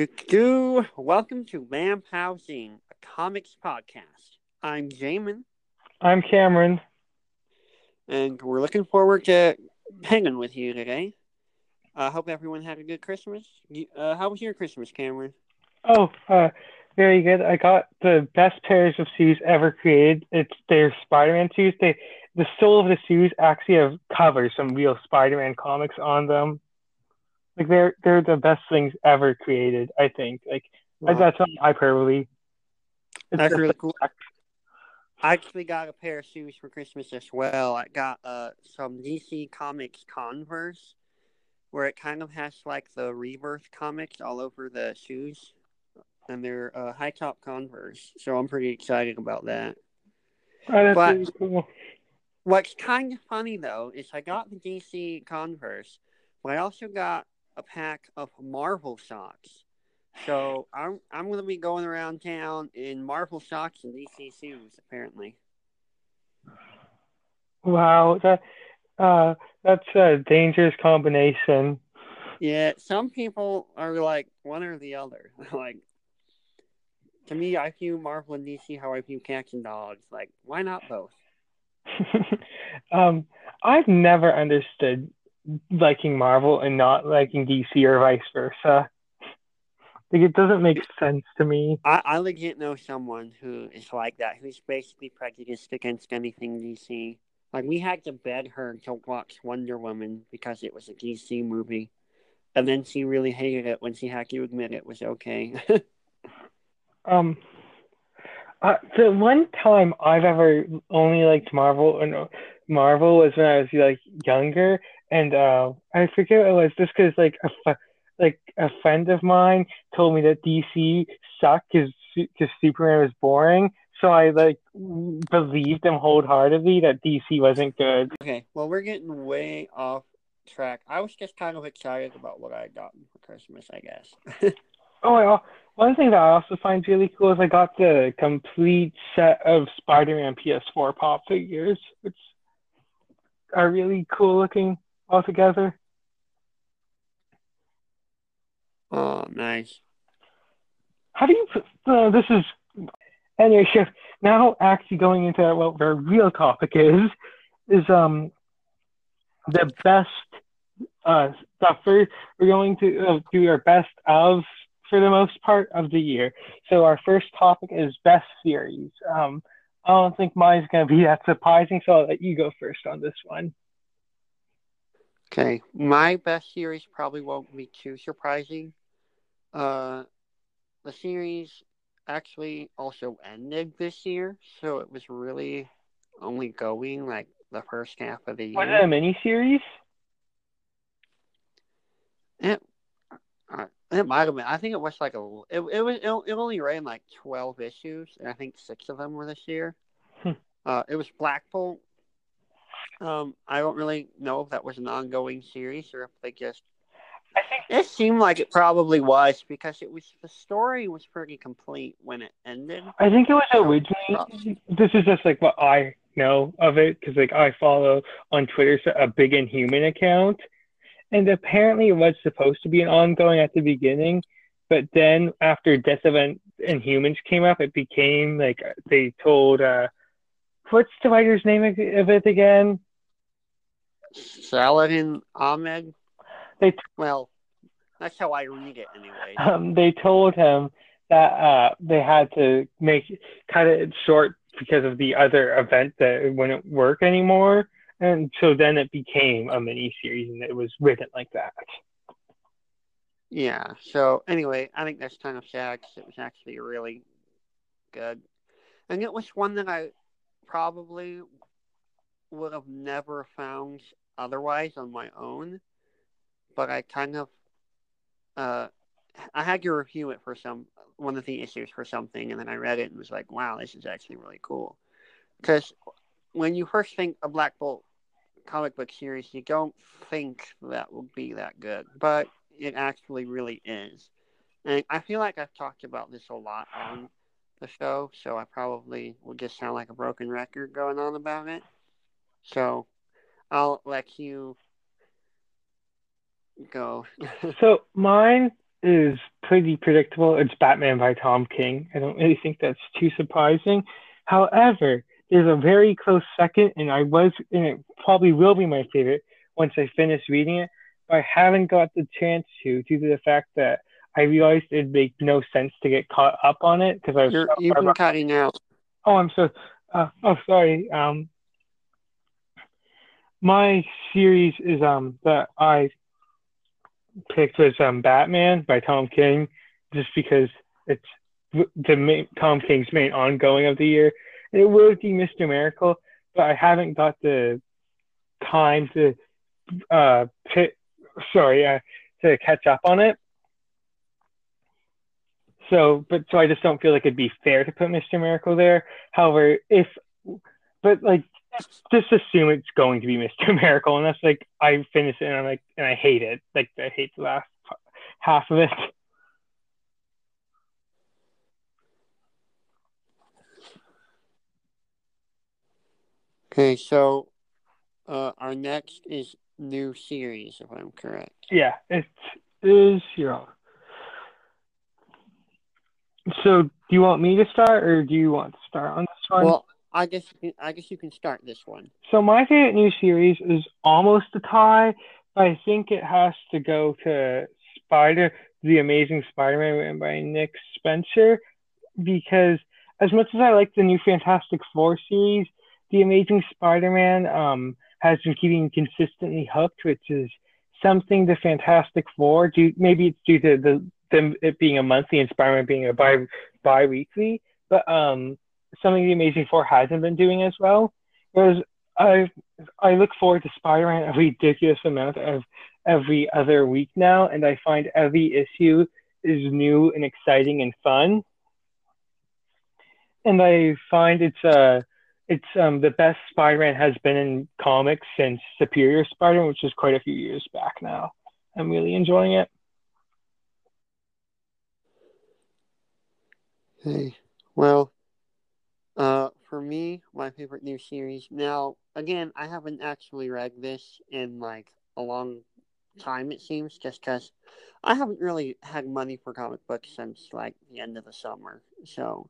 Welcome to Lamp Housing, a comics podcast. I'm Jamin, I'm Cameron. and we're looking forward to hanging with you today. I hope everyone had a good Christmas. You- Uh, how was your Christmas, Cameron? Oh, uh, very good. I got the best pairs of shoes ever created. It's their Spider-Man shoes. They, the sole of the shoes actually have covers, some real Spider-Man comics on them. Like they're they're the best things ever created. I think. Like Wow. that's not hyperbole. It's That's really cool. fact. I actually got a pair of shoes for Christmas as well. I got uh, some DC Comics Converse, where it kind of has like the Rebirth comics all over the shoes, and they're uh, high top Converse. So I'm pretty excited about that. Oh, But- really cool. What's kind of funny though is I got the DC Converse, but I also got a pack of Marvel socks. So I'm I'm gonna be going around town in Marvel socks and DC shoes apparently. Wow, that uh, that's a dangerous combination. Yeah, some people are like one or the other. like to me, I view Marvel and DC how I view cats and dogs. Like, why not both? um, I've never understood liking Marvel and not liking DC or vice versa. Like it doesn't make sense to me. I, I legit know someone who is like that, who's basically prejudiced against anything DC. Like, we had to beg her to watch Wonder Woman because it was a DC movie. And then she really hated it when she had to admit it was okay. Um, uh, the one time I've ever only liked Marvel and Marvel was when I was like younger, and uh, I forget what it was. Just because like a like a friend of mine told me that DC sucked because because Superman was boring. So I like believed him wholeheartedly that DC wasn't good. okay, well, we're getting way off track. I was just kind of excited about what I had gotten for Christmas, I guess. Oh, I, one thing that I also find really cool is I got the complete set of Spider-Man PS4 pop figures, which are really cool looking altogether. oh, nice. How do you? Uh, this is anyway. Chef, now actually going into what our real topic is is um the best uh stuff. We're, we're going to uh, do our best of for the most part of the year. So our first topic is best series. Um, I don't think mine's going to be that surprising, so I'll let you go first on this one. Okay, my best series probably won't be too surprising. Uh, the series actually also ended this year, so it was really only going like the first half of the year. Was it a mini series? It, uh, it might have been. I think it was like a. It, it was. It, it only ran like twelve issues, and I think six of them were this year. Hmm. Uh, it was Black Bolt. Um, I don't really know if that was an ongoing series or if they just I think It seemed like it probably was because it was the story was pretty complete when it ended. I think it was originally. This is just like what I know of it because like I follow on Twitter a Big Inhuman account, and apparently it was supposed to be an ongoing at the beginning, but then after Death of an Inhumans came up, it became like they told uh, what's the writer's name of of it again? Saladin Ahmed. They Well, that's how I read it anyway. um, they told him that uh, they had to make cut it short because of the other event that it wouldn't work anymore, and so then it became a mini series and it was written like that. Yeah. So anyway, I think that's kind of sad because it was actually really good, and it was one that I probably would have never found otherwise on my own. But I kind of, uh, I had to review it for some one of the issues for something, and then I read it and was like, "Wow, this is actually really cool." Because when you first think a Black Bolt comic book series, you don't think that will be that good, but it actually really is. And I feel like I've talked about this a lot on the show, so I probably will just sound like a broken record going on about it. So I'll let you go. So mine is pretty predictable. It's Batman by Tom King. I don't really think that's too surprising. However, there's a very close second, and I was, and it probably will be my favorite once I finish reading it. But I haven't got the chance to due to the fact that I realized it'd make no sense to get caught up on it because I was. You're, so you've been cutting out. Oh, I'm so. Uh, oh, sorry. Um, my series is um that I picked was um Batman by Tom King, just because it's the main, Tom King's main ongoing of the year. It would be Mr. Miracle, but I haven't got the time to uh pit, sorry uh, to catch up on it. So, but so I just don't feel like it'd be fair to put Mr. Miracle there. However, if but like just assume it's going to be Mr. Miracle, and that's like I finish it and I'm like and I hate it. Like I hate the last half of it. Okay, so uh, our next is new series, if I'm correct. Yeah, it is your. So, do you want me to start, or do you want to start on this one? Well, I guess I guess you can start this one. So my favorite new series is almost a tie, but I think it has to go to Spider, The Amazing Spider-Man, written by Nick Spencer, because as much as I like the new Fantastic Four series, The Amazing Spider-Man um, has been keeping consistently hooked, which is something the Fantastic Four do. Maybe it's due to the them it being a monthly and Spider-Man being a bi bi-weekly, but um, something the Amazing Four hasn't been doing as well. Whereas I I look forward to Spider-Man a ridiculous amount of every other week now, and I find every issue is new and exciting and fun. And I find it's uh it's um the best Spider-Man has been in comics since Superior Spider-Man, which is quite a few years back now. I'm really enjoying it. Hey, well, uh, for me, my favorite new series. Now, again, I haven't actually read this in like a long time. It seems just because I haven't really had money for comic books since like the end of the summer. So,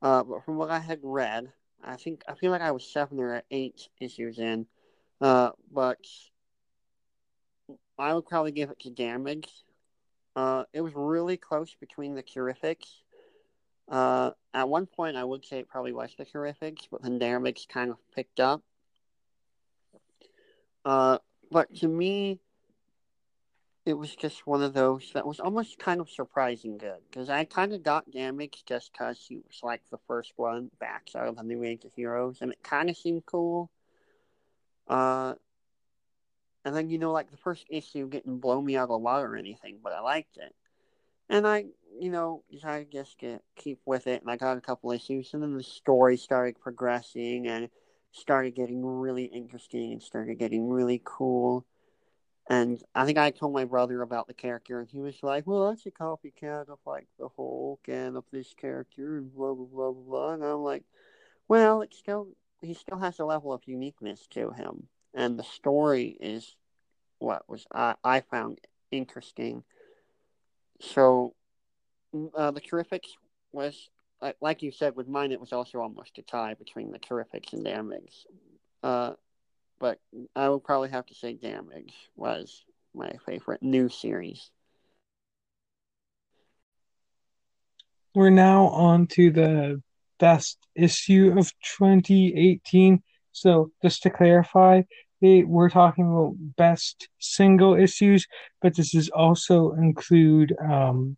uh, but from what I had read, I think I feel like I was seven or eight issues in. Uh, but I would probably give it to Damage. Uh, it was really close between the Terrifics. Uh, at one point, I would say it probably was the Terrifics, but then Damage kind of picked up. Uh, but to me, it was just one of those that was almost kind of surprising good because I kind of got Damage just because he was like the first one back out of the New Age of Heroes, and it kind of seemed cool. Uh, and then you know, like the first issue didn't blow me out of the water or anything, but I liked it, and I, you know, decided to just get keep with it, and I got a couple issues, and then the story started progressing and started getting really interesting and started getting really cool. And I think I told my brother about the character, and he was like, "Well, that's a copycat of like the Hulk and of this character, and blah blah blah blah blah." And I'm like, "Well, it's still he still has a level of uniqueness to him, and the story is what was I, I found interesting." So, uh, the Terrifics was like, like you said with mine. It was also almost a tie between the Terrifics and Damage. Uh, but I would probably have to say Damage was my favorite new series. We're now on to the best issue of 2018. So, just to clarify, we're talking about best single issues, but this is also include um,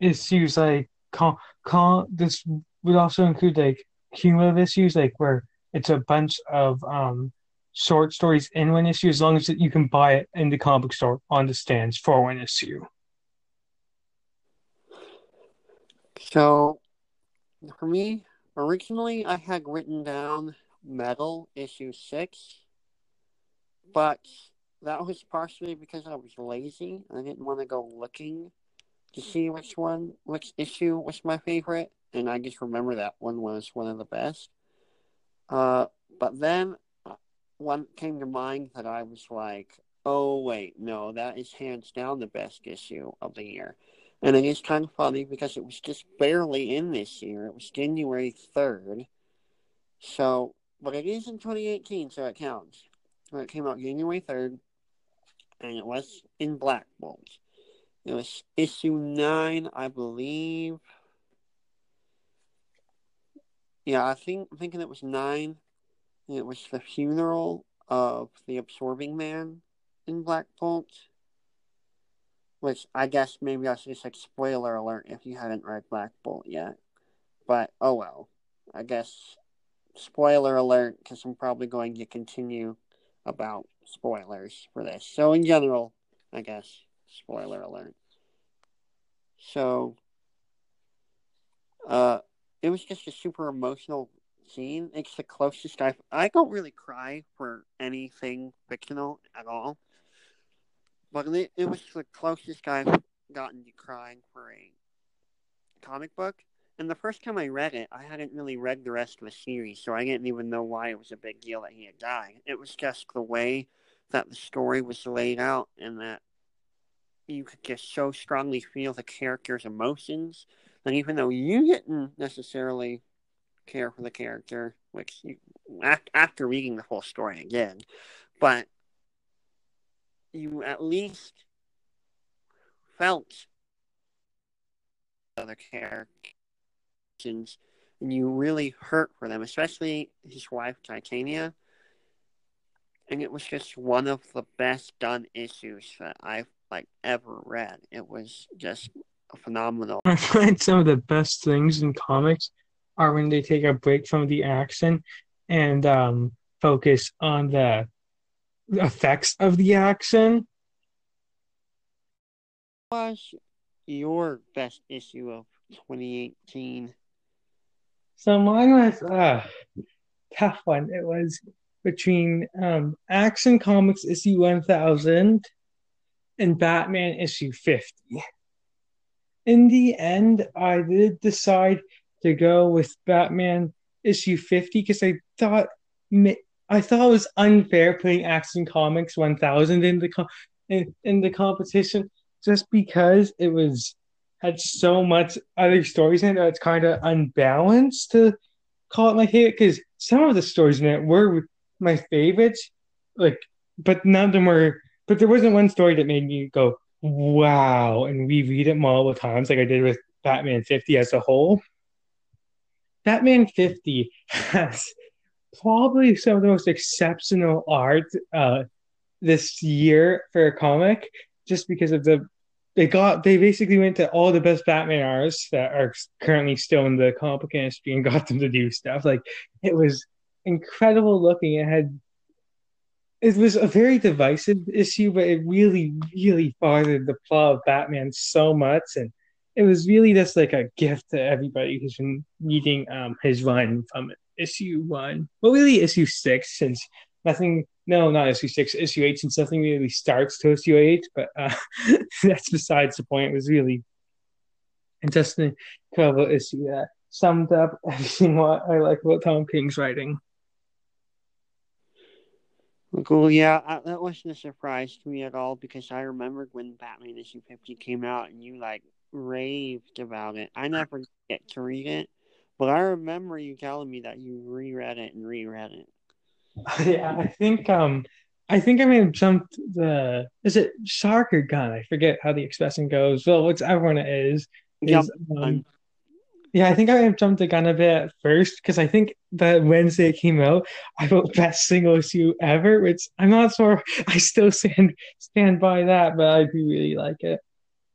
issues like con, con, this would also include like cumulative issues, like where it's a bunch of um, short stories in one issue, as long as you can buy it in the comic store on the stands for one issue. So, for me, originally I had written down Metal issue six, but that was partially because I was lazy. I didn't want to go looking to see which one, which issue was my favorite, and I just remember that one was one of the best. Uh, but then one came to mind that I was like, oh, wait, no, that is hands down the best issue of the year. And it is kind of funny because it was just barely in this year. It was January 3rd. So, but it is in 2018, so it counts. When it came out January 3rd, and it was in Black Bolt. It was issue 9, I believe. Yeah, I think I'm thinking it was 9. It was the funeral of the absorbing man in Black Bolt. Which I guess maybe I should say spoiler alert if you haven't read Black Bolt yet. But oh well. I guess spoiler alert because I'm probably going to continue about spoilers for this. So in general, I guess spoiler alert. So uh it was just a super emotional scene. It's the closest I've I don't really cry for anything fictional at all. But it, it was the closest I've gotten to crying for a comic book. And the first time I read it, I hadn't really read the rest of the series, so I didn't even know why it was a big deal that he had died. It was just the way that the story was laid out and that you could just so strongly feel the character's emotions that even though you didn't necessarily care for the character, which you, after reading the whole story again, but you at least felt other characters and you really hurt for them, especially his wife Titania. And it was just one of the best done issues that I've like ever read. It was just phenomenal. I find some of the best things in comics are when they take a break from the action and um, focus on the effects of the action. What was your best issue of 2018? So mine was a uh, tough one. It was between um, Action Comics issue 1000 and Batman issue 50. In the end, I did decide to go with Batman issue 50 because I thought I thought it was unfair putting Action Comics 1000 in the in, in the competition just because it was had so much other stories in it that it's kind of unbalanced to call it my favorite because some of the stories in it were my favorites, like, but none of them were. But there wasn't one story that made me go wow and reread it multiple times like I did with Batman 50 as a whole. Batman 50 has probably some of the most exceptional art uh, this year for a comic, just because of the they got they basically went to all the best Batman artists that are currently still in the comic industry and got them to do stuff. Like it was incredible looking. It had it was a very divisive issue, but it really, really bothered the plot of Batman so much, and it was really just like a gift to everybody who's been reading um, his run from issue one, well, really issue six, since nothing no, not issue six, issue eight, since nothing really starts to issue eight, but uh, that's besides the point. It was really just an incredible issue that summed up everything what I like about Tom King's writing. Cool, yeah, I, that wasn't a surprise to me at all because I remembered when Batman issue 50 came out and you like raved about it. I never get to read it, but I remember you telling me that you reread it and reread it. yeah, I think um I think I may have jumped the is it shark or gun? I forget how the expression goes. Well, whichever one it is. is um, yeah, I think I have jumped the gun a bit at first because I think that Wednesday it came out, I wrote best single issue ever, which I'm not sure I still stand stand by that, but I do really like it.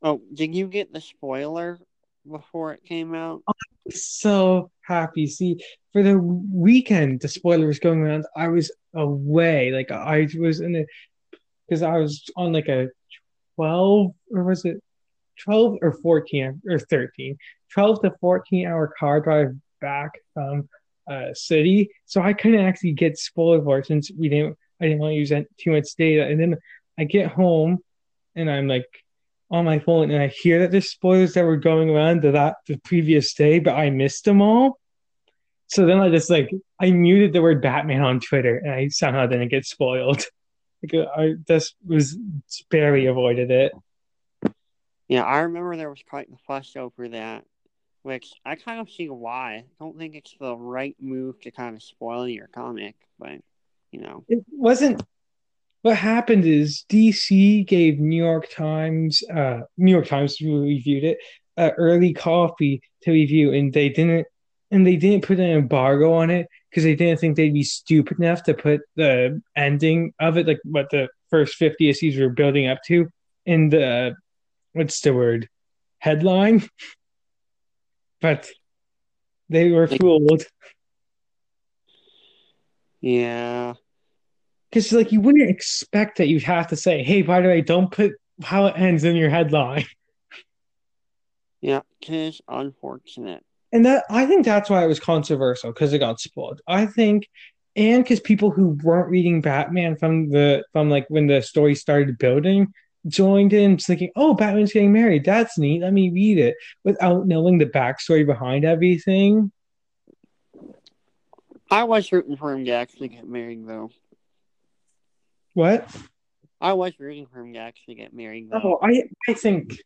Oh, did you get the spoiler before it came out? Oh, I was so happy. See, for the weekend, the spoiler was going around. I was away, like I was in a because I was on like a twelve or was it twelve or fourteen or 13, 12 to fourteen hour car drive back from uh city, so I couldn't actually get spoiler for it since we didn't. I didn't want to use too much data, and then I get home and I'm like on my phone and I hear that there's spoilers that were going around that the previous day, but I missed them all. So then I just like I muted the word Batman on Twitter, and I somehow didn't get spoiled. Like I just was barely avoided it. Yeah, I remember there was quite the fuss over that, which I kind of see why. I don't think it's the right move to kind of spoil your comic, but you know, it wasn't. What happened is DC gave New York Times, uh, New York Times reviewed it, uh, early copy to review, and they didn't, and they didn't put an embargo on it because they didn't think they'd be stupid enough to put the ending of it, like what the first fifty issues were building up to, in the what's the word? Headline? But they were fooled. Yeah. Because like you wouldn't expect that you'd have to say hey by the way don't put how it ends in your headline. Yeah it's unfortunate. And that i think that's why it was controversial because it got spoiled. I think and because people who weren't reading batman from the from like when the story started building joined in thinking, oh, Batman's getting married. That's neat. Let me read it without knowing the backstory behind everything. I was rooting for him to actually get married, though. What? I was rooting for him to actually get married. Though. Oh, I I think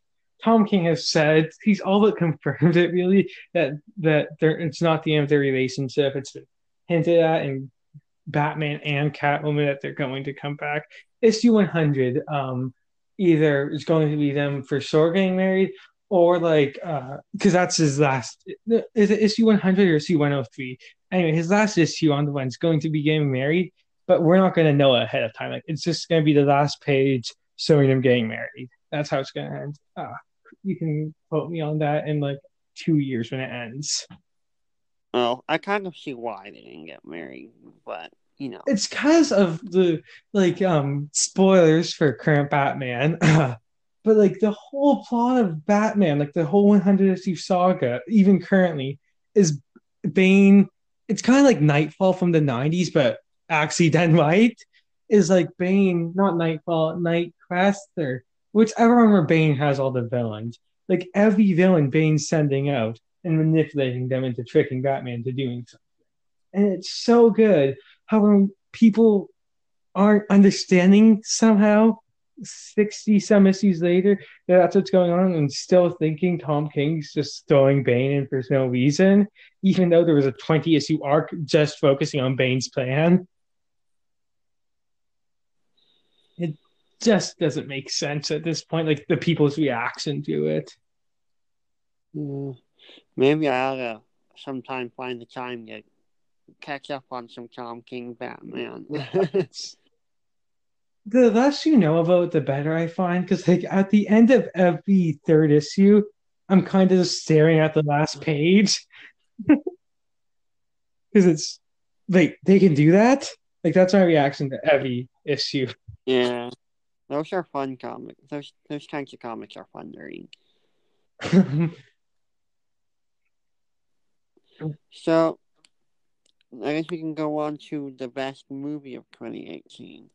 Tom King has said he's all but confirmed it really that that there it's not the end of their relationship. It's been hinted at in Batman and Catwoman that they're going to come back. Issue 100. Um, either is going to be them for sure getting married or like because uh, that's his last is it issue 100 or issue 103 anyway his last issue on the one's going to be getting married but we're not going to know ahead of time. Like it's just going to be the last page showing them getting married. That's how it's going to end. Uh, you can quote me on that in like two years when it ends. Well i kind of see why they didn't get married but you know. It's because of the like um spoilers for current batman. But like the whole plot of batman like the whole 100 issue saga even currently is bane it's kind of like Knightfall from the 90s but actually done right is like bane not Knightfall Knightquest or whichever one where bane has all the villains. Like every villain bane's sending out and manipulating them into tricking batman to doing something. And it's so good how people aren't understanding somehow 60 some issues later that that's what's going on and still thinking Tom King's just throwing Bane in for no reason, even though there was a 20 issue arc just focusing on Bane's plan. It just doesn't make sense at this point, like the people's reaction to it. Hmm. Maybe I ought to sometime find the time to catch up on some Tom King Batman. the less you know about the better I find because like at the end of every third issue, I'm kind of just staring at the last page because it's like they can do that. Like that's my reaction to every issue. Yeah, those are fun comics. Those those kinds of comics are fun to read. so I guess we can go on to the best movie of 2018.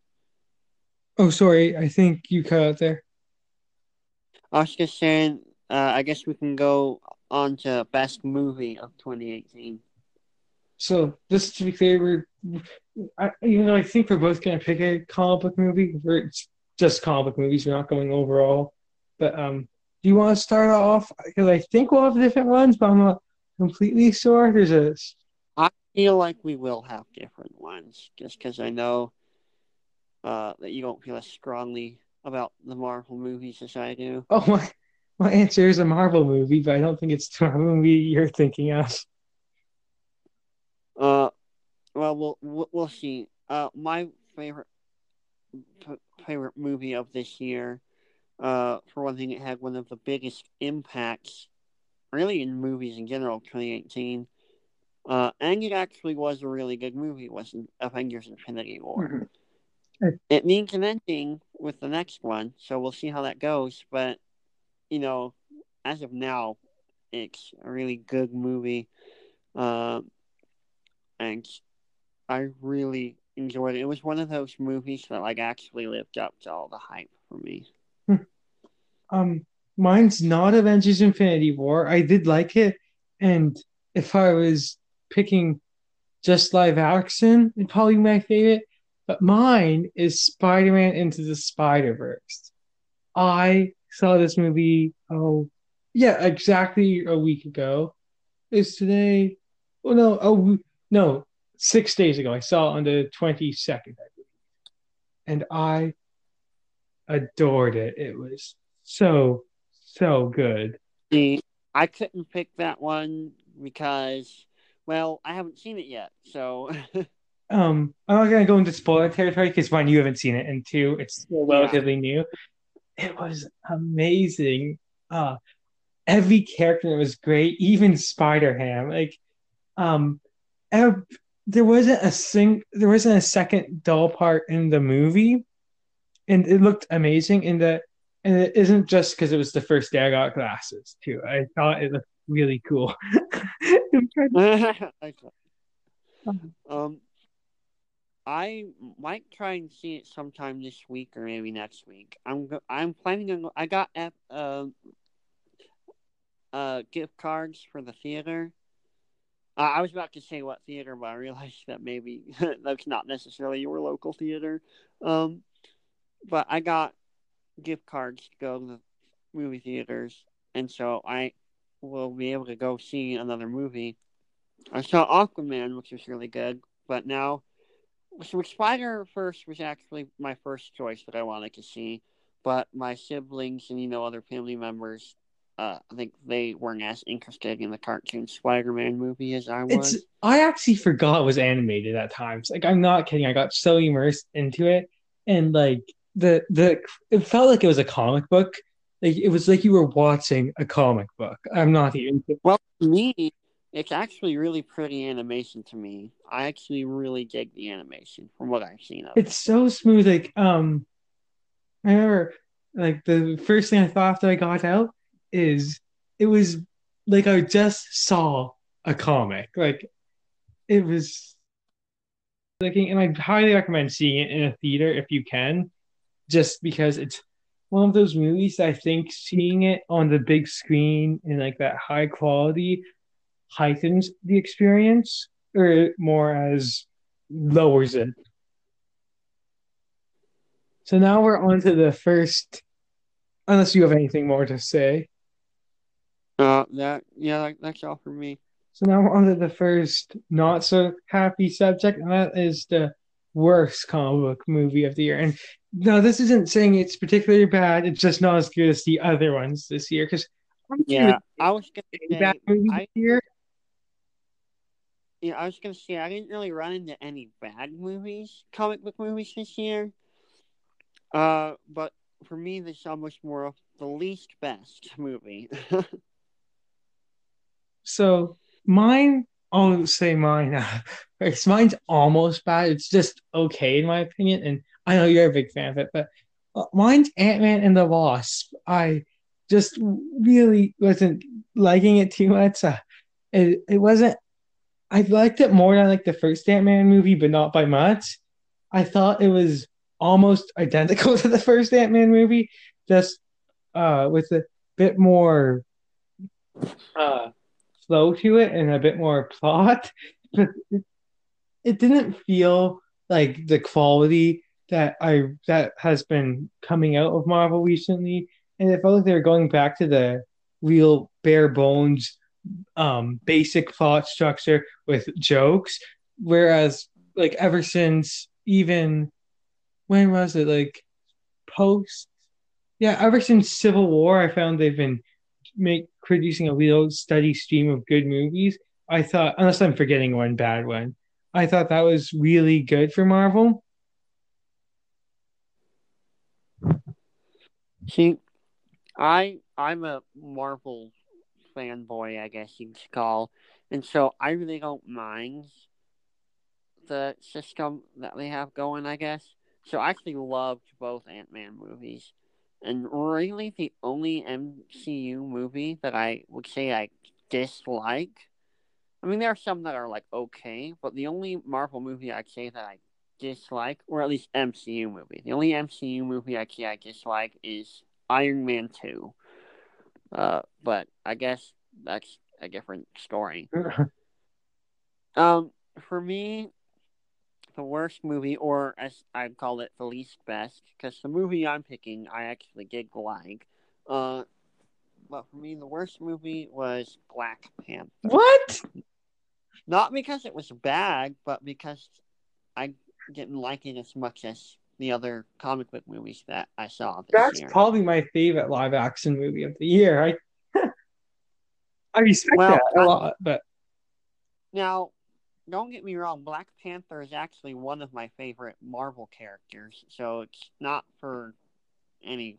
Oh, sorry. I think you cut out there. Just saying, uh, I guess we can go on to best movie of 2018. So, just to be clear, we're, I, even though I think we're both going to pick a comic book movie, we're just comic book movies. We're not going overall. But um, do you want to start off? Because I think we'll have different ones, but I'm not completely sure. There's a feel like we will have different ones, just because I know uh, that you don't feel as strongly about the Marvel movies as I do. Oh my! My answer is a Marvel movie, but I don't think it's the movie you're thinking of. Uh, well, we'll we'll see. Uh, my favorite favorite movie of this year, uh, for one thing, it had one of the biggest impacts, really in movies in general, 2018 uh, and it actually was a really good movie, wasn't Avengers Infinity War. Mm-hmm. It means an ending with the next one, so we'll see how that goes. But, you know, as of now, it's a really good movie. Uh, and I really enjoyed it. It was one of those movies that like actually lived up to all the hype for me. Hmm. Um, mine's not Avengers Infinity War. I did like it, and if I was picking just live action and probably my favorite, but mine is Spider Man Into the Spider Verse. I saw this movie. Oh, yeah, exactly a week ago. Is today? Oh no! Oh no! Six days ago, I saw it on the twenty second, and I adored it. It was so so good. See, I couldn't pick that one because, well, I haven't seen it yet. So, um, I'm not gonna go into spoiler territory because one, you haven't seen it, and two, it's still relatively yeah. new. It was amazing. Uh, every character was great, even Spider Ham. Like, um, there wasn't a sing, there wasn't a second dull part in the movie, and it looked amazing. In that, and it isn't just because it was the first day I got glasses too. I thought it looked really cool. um, I might try and see it sometime this week or maybe next week. I'm go- I'm planning on. I got uh, uh gift cards for the theater. Uh, I was about to say what theater, but I realized that maybe that's not necessarily your local theater. Um, but I got gift cards to go to the movie theaters, and so I will be able to go see another movie. I saw Aquaman, which was really good, but now, so Spider Verse was actually my first choice that I wanted to see, but my siblings and you know other family members, uh, I think they weren't as interested in the cartoon Spider-Man movie as I was. It's, I actually forgot it was animated at times. Like I'm not kidding. I got so immersed into it, and like the the it felt like it was a comic book. Like it was like you were watching a comic book. I'm not even. Well, to me, it's actually really pretty animation to me. I actually really dig the animation from what I've seen of it. It's so smooth. Like um, I remember like the first thing I thought after I got out is it was like I just saw a comic. Like it was looking, and I highly recommend seeing it in a theater if you can just because it's one of those movies I think seeing it on the big screen in like that high quality heightens the experience or more as lowers it. So now we're on to the first unless you have anything more to say. Uh that yeah, that, that's all for me. So now we're on to the first not so happy subject, and that is the worst comic book movie of the year. And no, this isn't saying it's particularly bad. It's just not as good as the other ones this year. Because yeah, I was gonna say bad movie I, year. Yeah, I was gonna say I didn't really run into any bad movies, comic book movies this year. Uh, but for me, this is almost more of the least best movie. so mine, I'll say mine. Uh, mine's almost bad. It's just okay in my opinion, and I know you're a big fan of it, but uh, mine's Ant Man and the Wasp. I just really wasn't liking it too much. Uh, it it wasn't. I liked it more than like the first Ant Man movie, but not by much. I thought it was almost identical to the first Ant Man movie, just uh, with a bit more uh, flow to it and a bit more plot. But it, didn't feel like the quality that I that has been coming out of Marvel recently, and it felt like they were going back to the real bare bones, um, basic plot structure with jokes. Whereas, like ever since even when was it like post? Yeah, ever since Civil War, I found they've been make producing a real steady stream of good movies. I thought, unless I'm forgetting one bad one, I thought that was really good for Marvel. See, I I'm a Marvel fanboy, I guess you'd call, and so I really don't mind the system that they have going. I guess so. I actually loved both Ant Man movies, and really the only MCU movie that I would say I dislike. I mean, there are some that are like okay, but the only Marvel movie I'd say that I dislike, or at least MCU movie. The only MCU movie I'd say I dislike is Iron Man 2. Uh, but I guess that's a different story. um, for me, the worst movie, or as I'd call it, the least best, because the movie I'm picking I actually did like, Uh, but for me, the worst movie was Black Panther. What? Not because it was bad, but because I didn't like it as much as the other comic book movies that I saw this That's year. probably my favorite live action movie of the year. I I respect Well, that a I- lot, but Now, don't get me wrong, Black Panther is actually one of my favorite Marvel characters, so it's not for any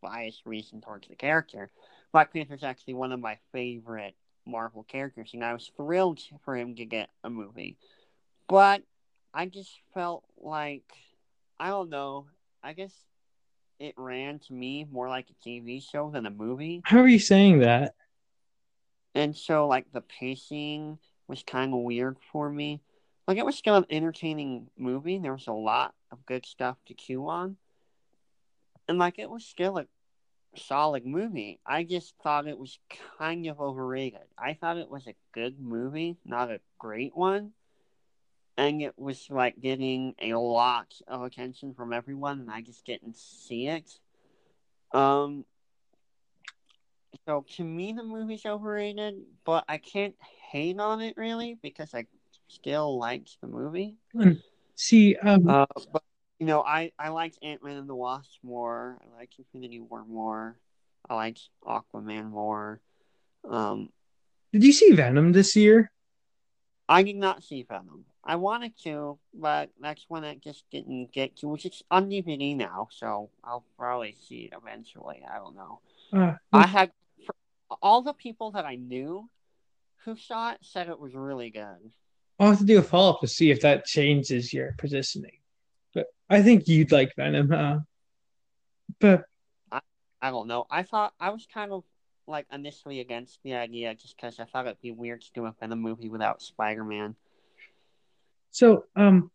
biased reason towards the character. Black Panther is actually one of my favorite Marvel characters, and I was thrilled for him to get a movie. But I just felt like, I don't know, I guess it ran to me more like a TV show than a movie. how are you saying that? And so, like, the pacing was kind of weird for me. Like, it was still an entertaining movie. There was a lot of good stuff to chew on. And, like, it was still a solid movie. I just thought it was kind of overrated. I thought it was a good movie, not a great one. And it was, like, getting a lot of attention from everyone, and I just didn't see it. Um, so to me, the movie's overrated, but I can't hate on it really because I still liked the movie. See, um, Uh, but you know, I I liked Ant Man and the Wasp more. I liked Infinity War more. I liked Aquaman more. Um, did you see Venom this year? I did not see Venom. I wanted to, but that's one I just didn't get to, which is on DVD now, so I'll probably see it eventually. I don't know. Uh, I had all the people that I knew who saw it said it was really good. I'll have to do a follow up to see if that changes your positioning. But I think you'd like Venom, huh? But I don't know. I thought I was kind of like initially against the idea just because I thought it'd be weird to do a Venom movie without Spider Man. so, um,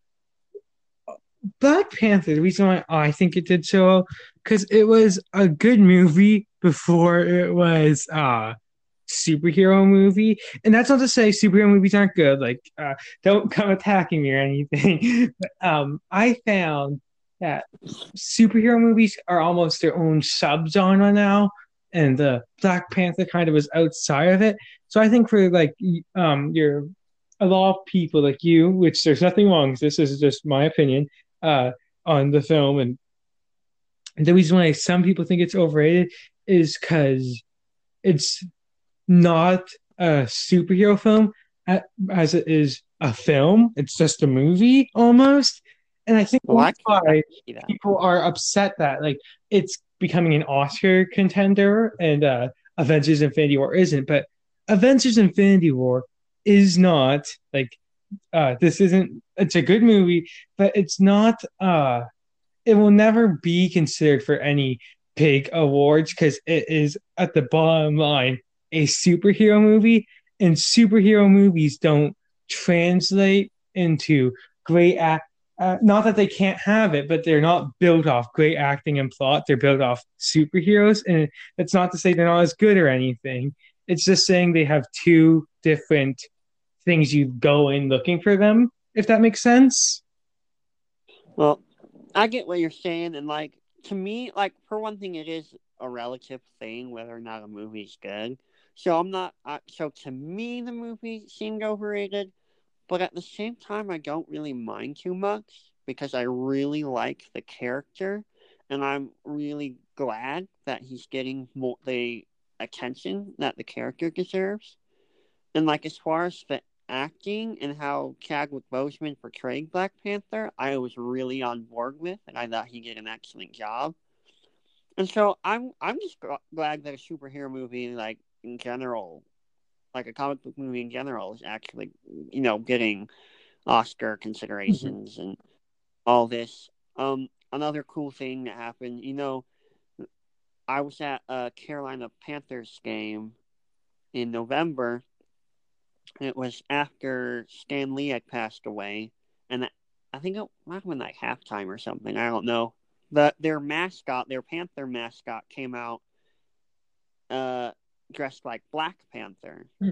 Black Panther, the reason why I think it did so well, because it was a good movie before it was uh superhero movie. And that's not to say superhero movies aren't good. Like, uh, don't come attacking me or anything. but, um, I found that superhero movies are almost their own subgenre now, and the Black Panther kind of was outside of it. So I think for like um your a lot of people like you, which there's nothing wrong this is just my opinion, uh, on the film and the reason why some people think it's overrated is because it's not a superhero film as it is a film. It's just a movie almost. And I think Well, why people are upset that like it's becoming an Oscar contender and uh Avengers Infinity War isn't, but Avengers Infinity War is not like uh this isn't it's a good movie, but it's not uh it will never be considered for any big awards because it is at the bottom line a superhero movie and superhero movies don't translate into great act uh, not that they can't have it, but they're not built off great acting and plot. They're built off superheroes, and it's not to say they're not as good or anything. It's just saying they have two different things you go in looking for them. If that makes sense. Well, I get what you're saying, and like to me, like for one thing, it is a relative thing whether or not a movie's good. So I'm not. Uh, so to me, the movie seemed overrated, but at the same time, I don't really mind too much because I really like the character, and I'm really glad that he's getting more the attention that the character deserves. And like as far as the acting and how Chadwick Boseman portrayed Black Panther, I was really on board with, and I thought he did an excellent job. And so I'm I'm just glad that a superhero movie, like in general, like a comic book movie in general, is actually you know getting Oscar considerations and all this. Um, another cool thing that happened, you know, I was at a Carolina Panthers game in November. It was after Stan Lee had passed away, and I- I think it might have been like halftime or something. I don't know. But their mascot, their Panther mascot, came out uh, dressed like Black Panther, Hmm.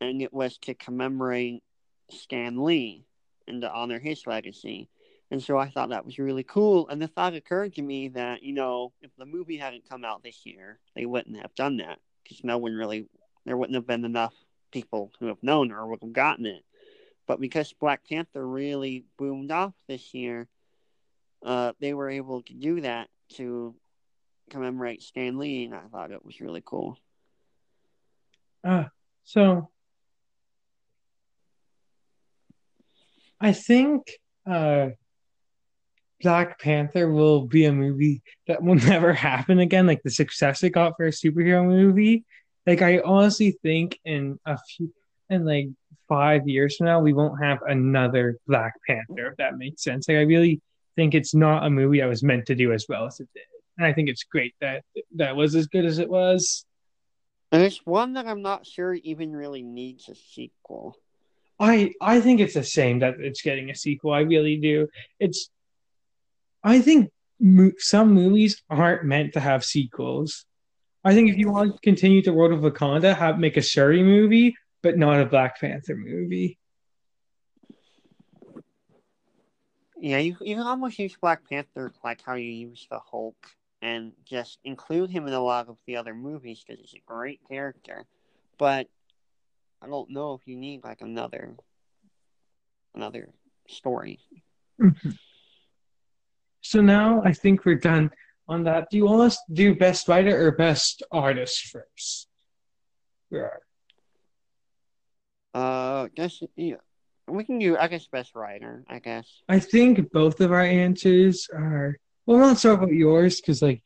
and it was to commemorate Stan Lee and to honor his legacy. And so I thought that was really cool. And the thought occurred to me that, you know, if the movie hadn't come out this year, they wouldn't have done that because no one really, there wouldn't have been enough people who have known or would have gotten it. But because Black Panther really boomed off this year, uh, they were able to do that to commemorate Stan Lee, and I thought it was really cool. Uh, so I think uh, Black Panther will be a movie that will never happen again, like the success it got for a superhero movie. Like I honestly think in a few in like five years from now we won't have another Black Panther, if that makes sense. Like I really think it's not a movie I was meant to do as well as it did. And I think it's great that that was as good as it was. And it's one that I'm not sure even really needs a sequel. I I think it's a shame that it's getting a sequel. I really do. It's I think mo- some movies aren't meant to have sequels. I think if you want to continue to World of Wakanda, have make a Shuri movie, but not a Black Panther movie. Yeah, you you can almost use Black Panther like how you use the Hulk and just include him in a lot of the other movies because he's a great character. But I don't know if you need like another another story. Mm-hmm. So now I think we're done on that. Do you want us to do best writer or best artist first? Yeah. Uh, I guess yeah. We can do, I guess, best writer. I guess. I think both of our answers are. Well, not so about yours because, like,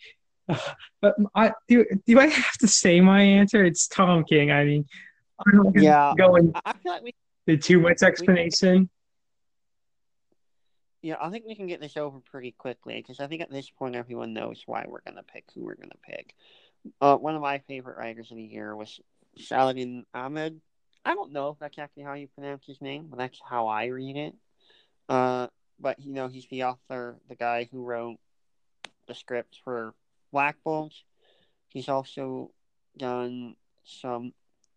uh, but I do. Do I have to say my answer? It's Tom King. I mean, I'm not yeah. Going. I feel like we. The too much explanation. Yeah, I think we can get this over pretty quickly because I think at this point everyone knows why we're gonna pick who we're gonna pick. Uh, one of my favorite writers of the year was Saladin Ahmed. I don't know if that's actually how you pronounce his name, but that's how I read it. Uh, but you know, he's the author, the guy who wrote the script for Black Bolt. He's also done some.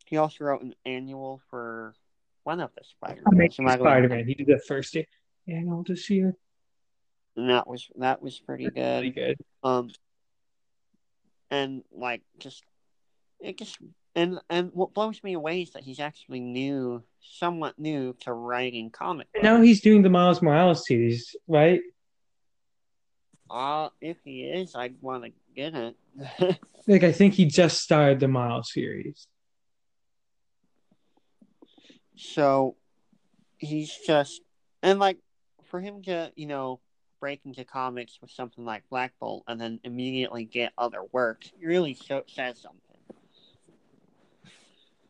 He also wrote an annual for one of the Spider-Man. Spider-Man. He did the first annual this year. And that was that was pretty good. Pretty good. Um, and like just it just and and what blows me away is that he's actually new, somewhat new to writing comic. And now he's doing the Miles Morales series, right? Uh, if he is, I'd want to get it. like I think he just started the Miles series. So he's just and like for him to, you know, break into comics with something like Black Bolt and then immediately get other work really so- says something.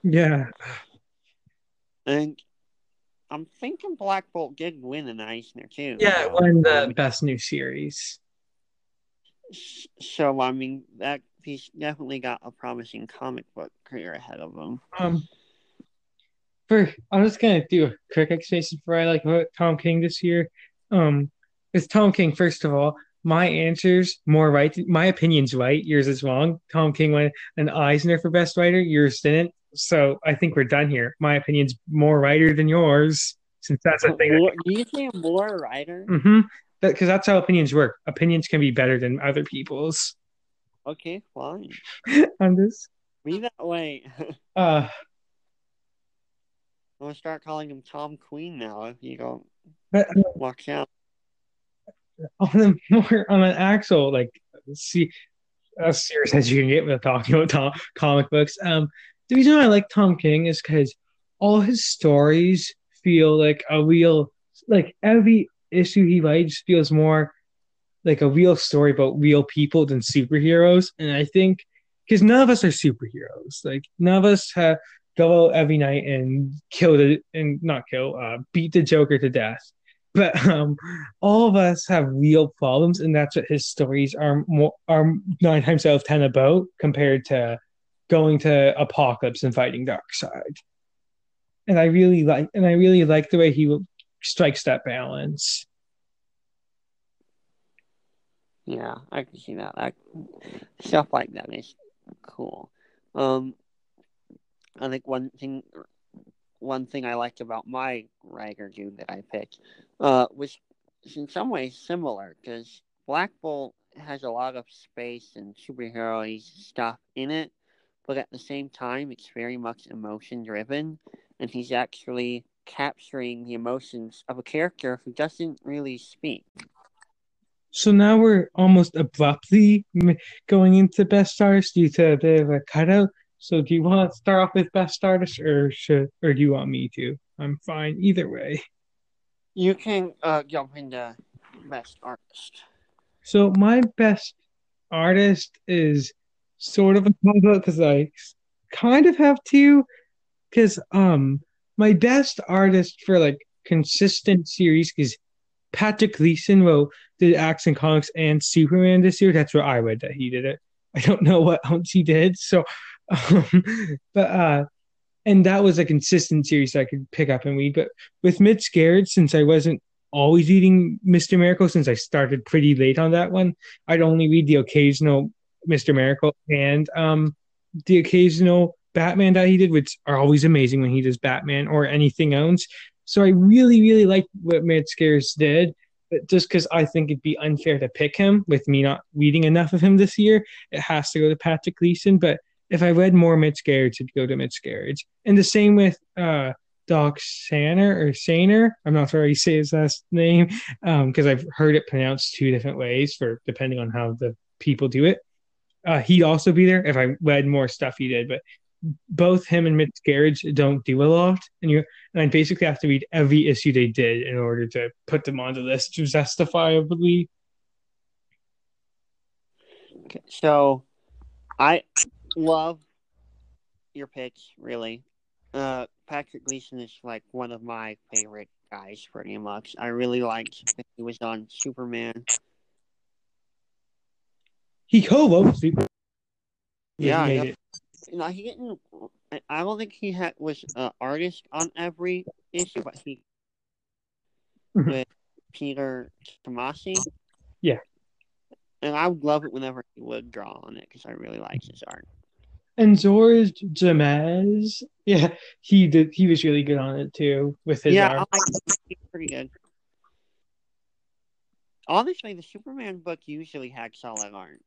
Yeah. And I'm thinking Black Bolt did win an Eisner too. Yeah, so, won the um, best new series. So I mean that he's definitely got a promising comic book career ahead of him. Um, for I'm just gonna do a quick explanation for I like Tom King this year. Um, it's Tom King first of all my answer's more right. My opinion's right. Yours is wrong. Tom King won an Eisner for Best Writer. Yours didn't. So I think we're done here. My opinion's more writer than yours, since that's a thing. More, do you say more writer? Mm-hmm. Because that's how opinions work. Opinions can be better than other people's. Okay, fine. I'm just. Be that way. uh. I'm gonna start calling him Tom Queen now if you don't but, watch out on the more on an actual like see as serious as you can get with talking about Tom, comic books. Um, the reason why I like Tom King is because all his stories feel like a real, like every issue he writes feels more like a real story about real people than superheroes. And I think because none of us are superheroes, like none of us have go out every night and kill the and not kill, uh, beat the Joker to death but um, all of us have real problems, and that's what his stories are more are nine times out of ten about, compared to going to Apocalypse and fighting Darkseid. And I really like, and I really like the way he strikes that balance. Yeah, I can see that. I, stuff like that is cool. Um, I think one thing one thing I liked about my Riker dude that I picked uh, was in some ways similar because Black Bolt has a lot of space and superhero stuff in it, but at the same time, it's very much emotion driven, and he's actually capturing the emotions of a character who doesn't really speak. So now we're almost abruptly going into best artist due to a bit of a cutout. So do you want to start off with best artist, or should, or do you want me to? I'm fine either way. You can uh, jump into best artist. So my best artist is sort of a combo because I kind of have two. Because um, my best artist for like consistent series is Patrick Gleason. Well, did Action Comics and Superman this year. That's where I read that he did it. I don't know what else he did. So, um, but uh, and that was a consistent series I could pick up and read. But with Mitch Gerads, since I wasn't always reading Mr. Miracle since I started pretty late on that one. I'd only read the occasional Mr. Miracle and um, the occasional Batman that he did, which are always amazing when he does Batman or anything else. So I really, really like what Mitch Gerads did. But just because I think it'd be unfair to pick him with me not reading enough of him this year, it has to go to Patrick Gleason. But if I read more Mitch Gerads, it'd go to Gerads. And the same with uh, Doc Saner or Saner. I'm not sure how you say his last name because um, I've heard it pronounced two different ways for depending on how the people do it. Uh, he'd also be there if I read more stuff he did, but both him and Gerads don't do a lot, and you and I basically have to read every issue they did in order to put them on the list justifiably. Okay, so I love your picks, really. Uh, Patrick Gleason is like one of my favorite guys, pretty much. I really liked that he was on Superman. He co-wrote Superman. Yeah, yeah. Know, he didn't. I don't think he had was an artist on every issue, but he mm-hmm. with Peter Tomasi. Yeah, and I would love it whenever he would draw on it because I really like his art. And George Jimenez, yeah, he did. He was really good on it too with his yeah, art. he's pretty good. Honestly, the Superman book usually had solid art.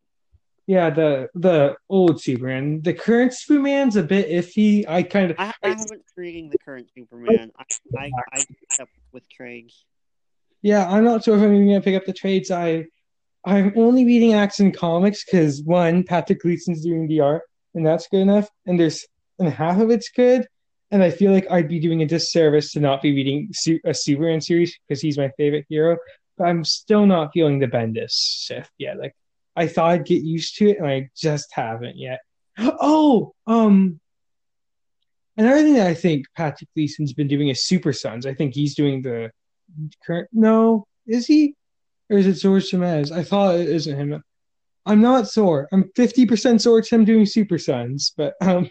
Yeah, the the old Superman. The current Superman's a bit iffy. I kind of I, I haven't reading the current Superman. I I, I up with trades. Yeah, I'm not sure if I'm even gonna pick up the trades. I I'm only reading Action Comics because one, Patrick Gleason's doing the art, and that's good enough. And there's and half of it's good. And I feel like I'd be doing a disservice to not be reading a Superman series because he's my favorite hero. But I'm still not feeling the Bendis shift yet. Like I thought I'd get used to it, and I just haven't yet. Oh, um, another thing that I think Patrick Gleason's been doing is Super Sons. I think he's doing the current. No, is he? Or is it George Jimenez? I thought it isn't him. I'm not sore. I'm 50% sore because I'm doing Super Sons, but um,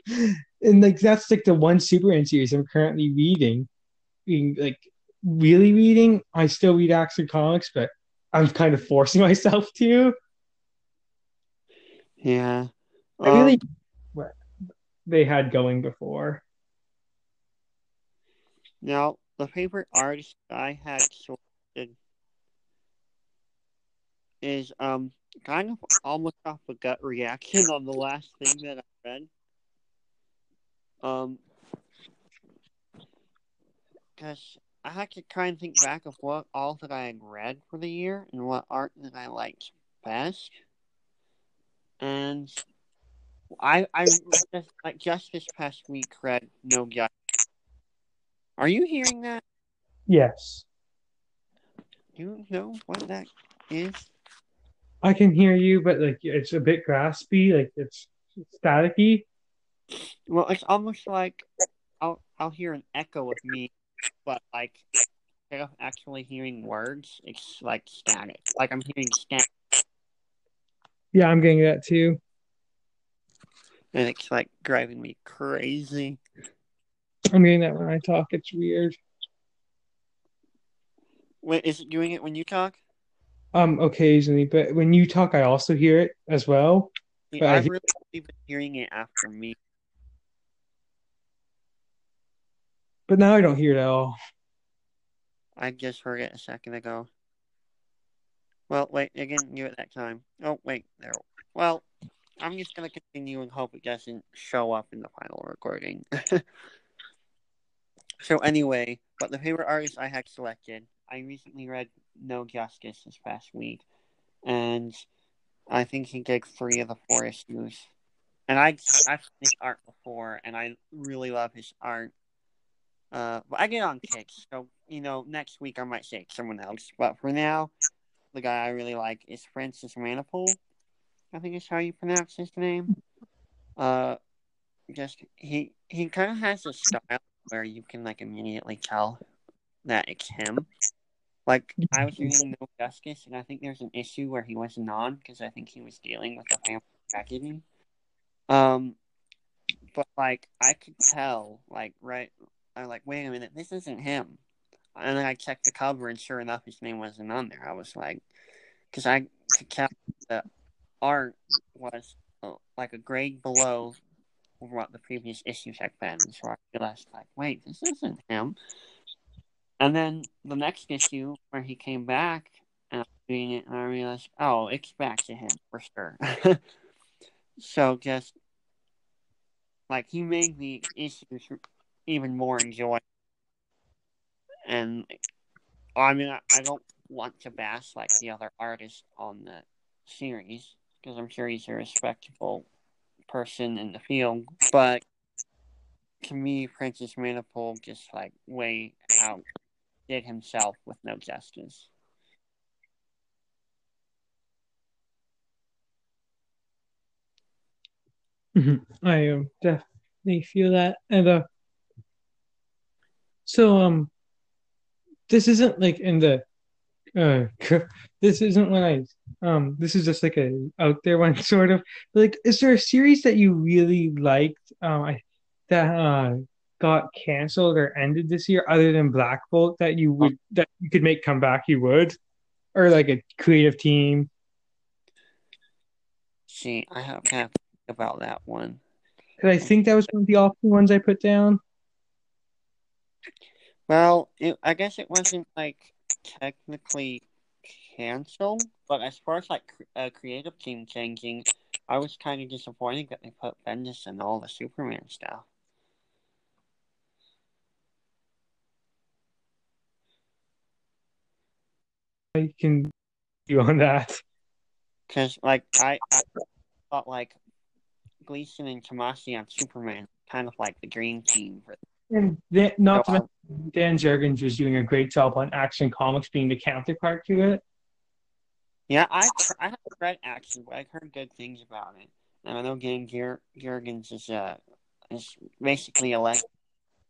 and like that's like the one Superman series I'm currently reading. Being like really reading, I still read Action Comics, but I'm kind of forcing myself to. Yeah, I really um, what they had going before. Now, the favorite artist I had sorted is um kind of almost off a gut reaction on the last thing that I read. Um, because I had to try and think back of what all that I had read for the year and what art that I liked best. And I I just, like just this past week read No Gut. Are you hearing that? Yes. Do you know what that is? I can hear you, but like it's a bit graspy, like it's staticky. Well, it's almost like I'll I'll hear an echo of me, but like instead of actually hearing words, it's like static. Like I'm hearing static. Yeah, I'm getting that too. And it's like driving me crazy. I'm getting that when I talk. It's weird. Wait, is it doing it when you talk? Um, occasionally, but when you talk, I also hear it as well. Yeah, I've really been hearing it after me. But now I don't hear it at all. I just heard it a second ago. Well, wait, I didn't it that time. Oh, wait, there. Well, I'm just gonna continue and hope it doesn't show up in the final recording. so anyway, but the favorite artist I had selected, I recently read No Justice this past week, and I think he did three of the four issues. And I I've seen his art before, and I really love his art. Uh, but I get on kicks, so you know, next week I might say someone else. But for now, the guy I really like is Francis Manapul. I think is how you pronounce his name. Uh, just he he kind of has a style where you can like immediately tell that it's him. Like I was reading No Justice, and I think there's an issue where he wasn't on because I think he was dealing with the family tragedy. Um, but like I could tell, like right, I'm like, wait a minute, this isn't him. And then I checked the cover, and sure enough, his name wasn't on there. I was like, because I could tell the art was uh, like a grade below what the previous issues had been. So I realized, like, wait, this isn't him. And then the next issue where he came back and reading it, and I realized, oh, it's back to him for sure. so just like he made the issues even more enjoyable. And I mean, I, I don't want to bash like the other artists on the series because I'm sure he's a respectable person in the field, but to me, Francis Manapul just like way out did himself with no justice. Mm-hmm. I um, definitely feel that, and uh, so um, this isn't like in the uh, this isn't when I um, this is just like a out there one sort of like. Is there a series that you really liked? Um, I that uh got canceled or ended this year, other than Black Bolt, that you would that you could make come back, you would, or like a creative team. See, I have to think about that one. Because I think that was one of the awful ones I put down. Well, it, I guess it wasn't like technically canceled, but as far as like a creative team changing, I was kind of disappointed that they put Bendis in all the Superman stuff. I can you on that. Because like I, I thought like Gleason and Tomasi on Superman, kind of like the Green Team. And then, not so, to mention, Dan Jurgens was doing a great job on Action Comics being the counterpart to it. Yeah, I I haven't read Action, but I've heard good things about it. And I know Dan Jurgens is uh is basically a legend.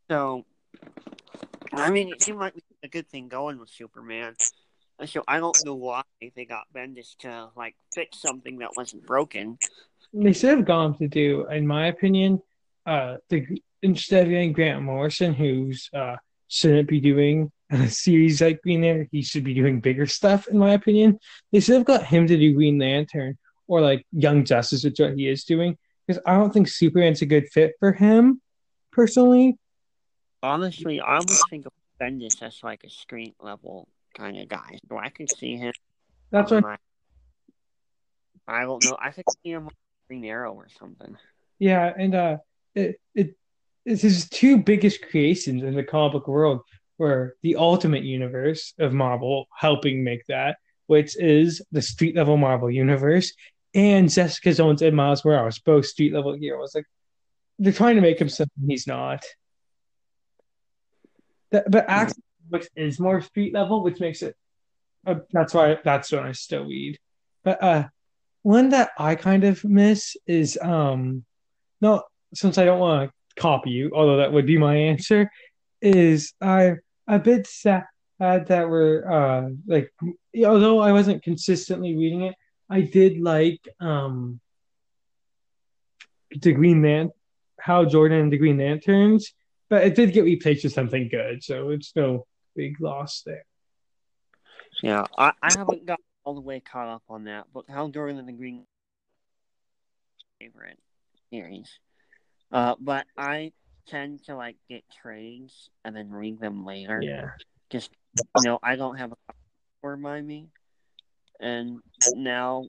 So, I mean, it seemed like a good thing going with Superman. So I don't know why they got Bendis to like fix something that wasn't broken. They should have gone to do, in my opinion, uh, the instead of getting Grant Morrison, who's uh shouldn't be doing a series like Green Lantern, he should be doing bigger stuff, in my opinion. They should have got him to do Green Lantern or like Young Justice, which what he is doing, because I don't think Superman's a good fit for him, personally. Honestly, I almost think of Bendis as like a screen level kind of guy. So I can see him. That's what my, I don't know. I could see him on Green Arrow or something. Yeah, and uh, it it it's his two biggest creations in the comic book world were the Ultimate Universe of Marvel, helping make that, which is the street level Marvel universe, and Jessica Jones and Miles Morales, both street level heroes. Like they're trying to make him something he's not. That, but actually, which is more street level, which makes it. Uh, that's why that's when I still read. But uh, one that I kind of miss is um, no, since I don't want to copy you, although that would be my answer, is I a bit sad that we're uh like although I wasn't consistently reading it, I did like um the Green Man, Hal Jordan and the Green Lanterns, but it did get replaced with something good, so it's no big loss there. Yeah, I, I haven't got all the way caught up on that, but Hal Jordan and the Green favorite series. Uh, but I tend to like get trades and then read them later. Yeah. Just you know, I don't have a for by me. and now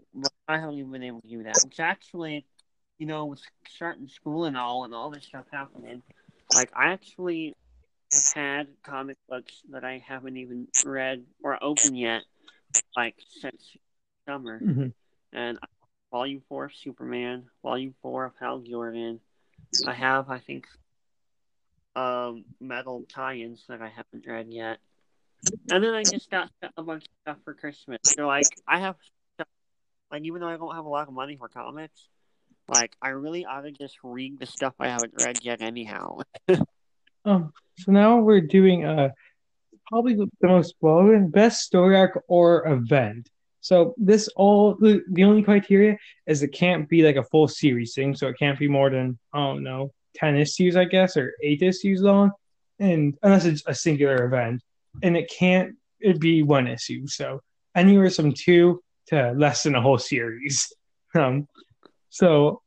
I haven't even been able to do that. It's actually, you know, with starting school and all, and all this stuff happening, like I actually have had comic books that I haven't even read or opened yet, like since summer, Mhm. and Volume Four of Superman, Volume Four of Hal Jordan. I have, I think, um, metal tie-ins that I haven't read yet. And then I just got a bunch of stuff for Christmas. So like I have stuff, like even though I don't have a lot of money for comics, like I really ought to just read the stuff I haven't read yet anyhow. Um, so now we're doing uh probably the most well best story arc or event. So this all the, the only criteria is it can't be like a full series thing, so it can't be more than I don't know ten issues, I guess, or eight issues long, and unless it's a singular event, and it can't it be one issue. So anywhere from two to less than a whole series. Um, so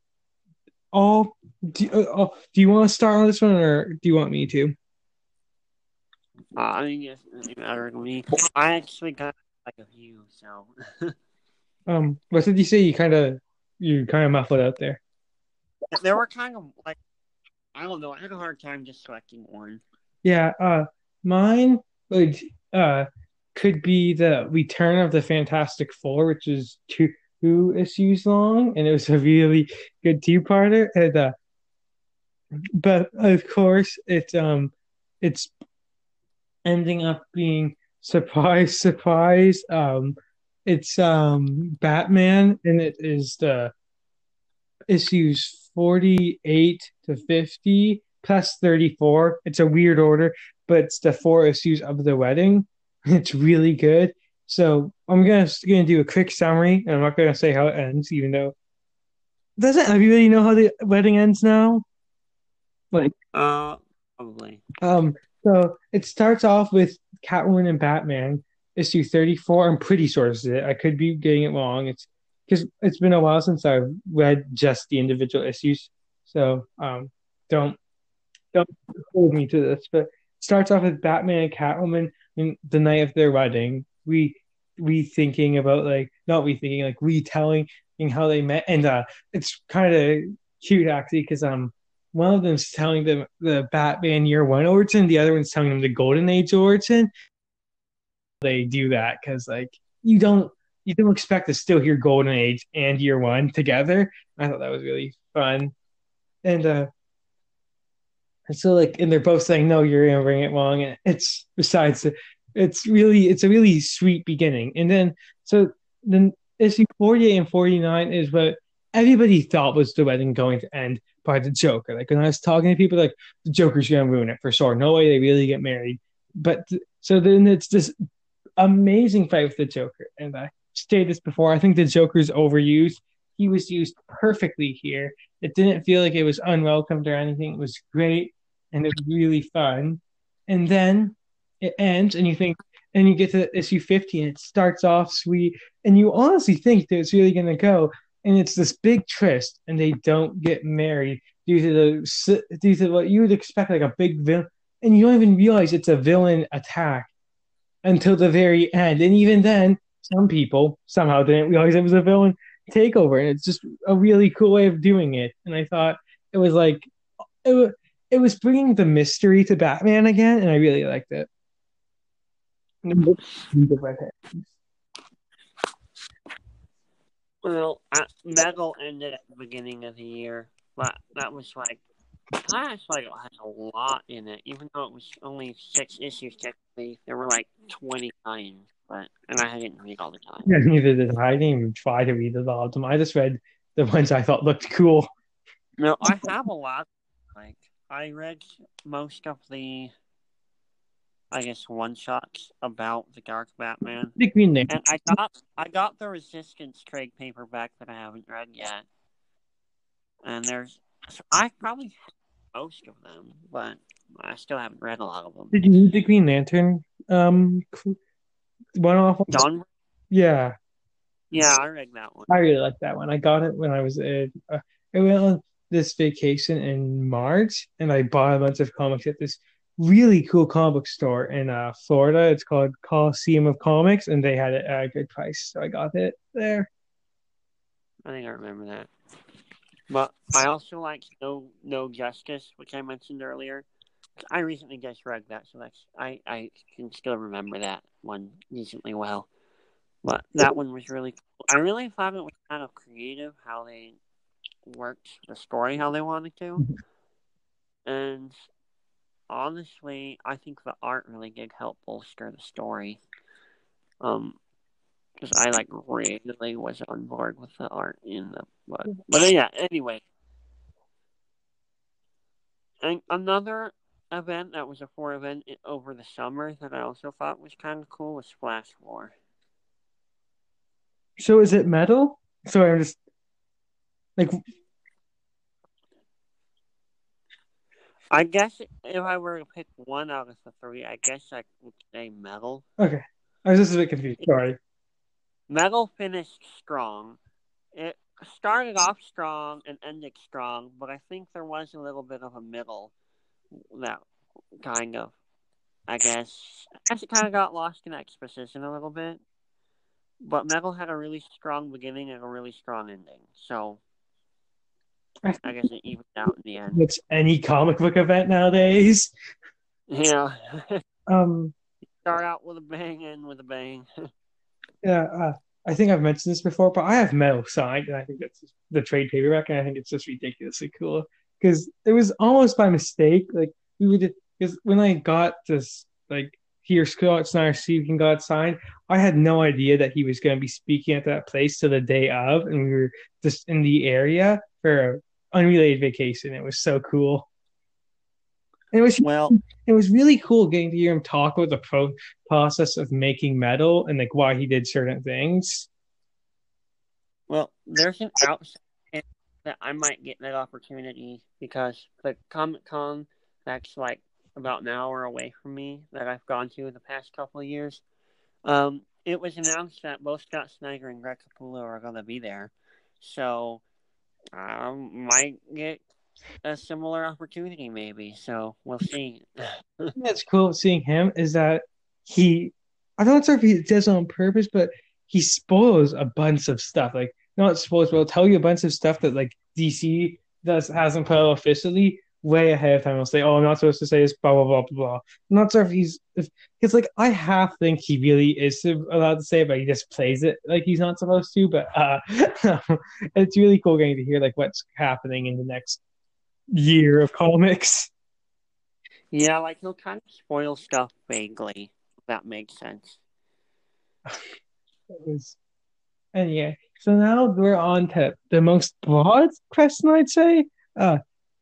all do, uh, oh, do you want to start on this one, or do you want me to? Uh, I mean, yes, it doesn't matter to me. I actually got like a few, so Um, what did you say? You kind of you kind of muffled out there. they were kind of like I don't know. I had a hard time just selecting one. Yeah, uh, mine would uh could be the Return of the Fantastic Four, which is two, two issues long, and it was a really good two-parter. And uh, but of course, it's um, it's ending up being surprise, surprise. Um, it's um Batman, and it is the issues forty-eight to fifty plus thirty-four. It's a weird order, but it's the four issues of the wedding. It's really good. So I'm gonna gonna do a quick summary, and I'm not gonna say how it ends, even though doesn't everybody know how the wedding ends now? Like, Uh, probably. um, so it starts off with Catwoman and Batman, issue 34. I'm pretty sure is it. I could be getting it wrong. It's because it's been a while since I've read just the individual issues. So um, don't don't hold me to this. But it starts off with Batman and Catwoman in the night of their wedding. We rethinking about like not rethinking like retelling how they met, and uh, it's kind of cute actually because um one of them's telling them the Batman Year One origin, the other one's telling them the Golden Age origin. They do that because like you don't you don't expect to still hear Golden Age and Year One together. I thought that was really fun, and uh, and so like and they're both saying no, you're remembering it wrong. And it's besides it's really it's a really sweet beginning, and then so then issue forty eight and forty nine is what everybody thought was the wedding going to end by the Joker. Like when I was talking to people, like the Joker's gonna ruin it for sure. No way they really get married. But so then it's this amazing fight with the Joker, and I stated this before. I think the Joker's overused. He was used perfectly here. It didn't feel like it was unwelcomed or anything. It was great, and it was really fun. And then it ends, and you think, and you get to issue fifty, and it starts off sweet, and you honestly think that it's really gonna go and it's this big tryst, and they don't get married due to the due to what you would expect, like a big villain, and you don't even realize it's a villain attack until the very end, and even then, some people somehow didn't realize it was a villain takeover, and it's just a really cool way of doing it. And I thought it was like it was, it was bringing the mystery to Batman again, and I really liked it. Mm-hmm. Well, uh, Metal ended at the beginning of the year, but that was like, I it has a lot in it, even though it was only six issues technically. There were like twenty times, but and I didn't read all the time. Yeah, neither did I. I didn't even try to read all of them. I just read the ones I thought looked cool. No, I have a lot. Like I read most of the I guess one shots about the Dark Batman. The Green Lantern. And I got I got the Resistance trade paperback that I haven't read yet. And there's so I probably most of them, but I still haven't read a lot of them. Did you read the Green Lantern um one off? Dawn? Yeah. Yeah, I read that one. I really like that one. I got it when I was uh, I went on this vacation in March and I bought a bunch of comics at this really cool comic book store in uh, Florida. It's called Coliseum of Comics, and they had it at a good price, so I got it there. I think I remember that. But I also like No No Justice, which I mentioned earlier. I recently just read that, so that's I I can still remember that one decently well. But that one was really cool. I really thought it was kind of creative how they worked the story how they wanted to. And honestly, I think the art really did help bolster the story. Um, because I like really was on board with the art in the but but yeah. Anyway, and another event that was a four event over the summer that I also thought was kind of cool was Flash War. So is it metal? So I'm just like I guess if I were to pick one out of the three, I guess I would say metal. Okay. I was just a bit confused. Sorry. Metal finished strong. It started off strong and ended strong, but I think there was a little bit of a middle that kind of, I guess, I guess it kind of got lost in exposition a little bit. But Metal had a really strong beginning and a really strong ending. So I guess it evened out in the end. It's any comic book event nowadays. Yeah. um, start out with a bang, end with a bang. yeah, uh, I think I've mentioned this before, but I have Metal signed, and I think that's the trade paperback, and I think it's just ridiculously cool because it was almost by mistake. Like we would, because when I got this, like here, Scott Snyder speaking got signed, I had no idea that he was going to be speaking at that place to the day of, and we were just in the area for unrelated vacation. It was so cool. And it was well. It was really cool getting to hear him talk about the pro- process of making metal and like why he did certain things. Well, there's an outside that I might get that opportunity because the Comic Con that's like about an hour away from me that I've gone to in the past couple of years. Um, it was announced that both Scott Snyder and Greg Capullo are going to be there, so I might get a similar opportunity, maybe. So we'll see. That's cool seeing him. Is that he? I don't know if he does on purpose, but he spoils a bunch of stuff. Like not spoils, but he'll tell you a bunch of stuff that like DC does hasn't put out officially way ahead of time. He'll say, "Oh, I'm not supposed to say this." Blah blah blah blah blah. I'm not sure if he's if it's like I half think he really is allowed to say it, but he just plays it like he's not supposed to. But uh, it's really cool getting to hear like what's happening in the next year of comics. Yeah, like he'll kind of spoil stuff vaguely. If that makes sense. was, and yeah. So now we're on to the most broad question, I'd say. Uh,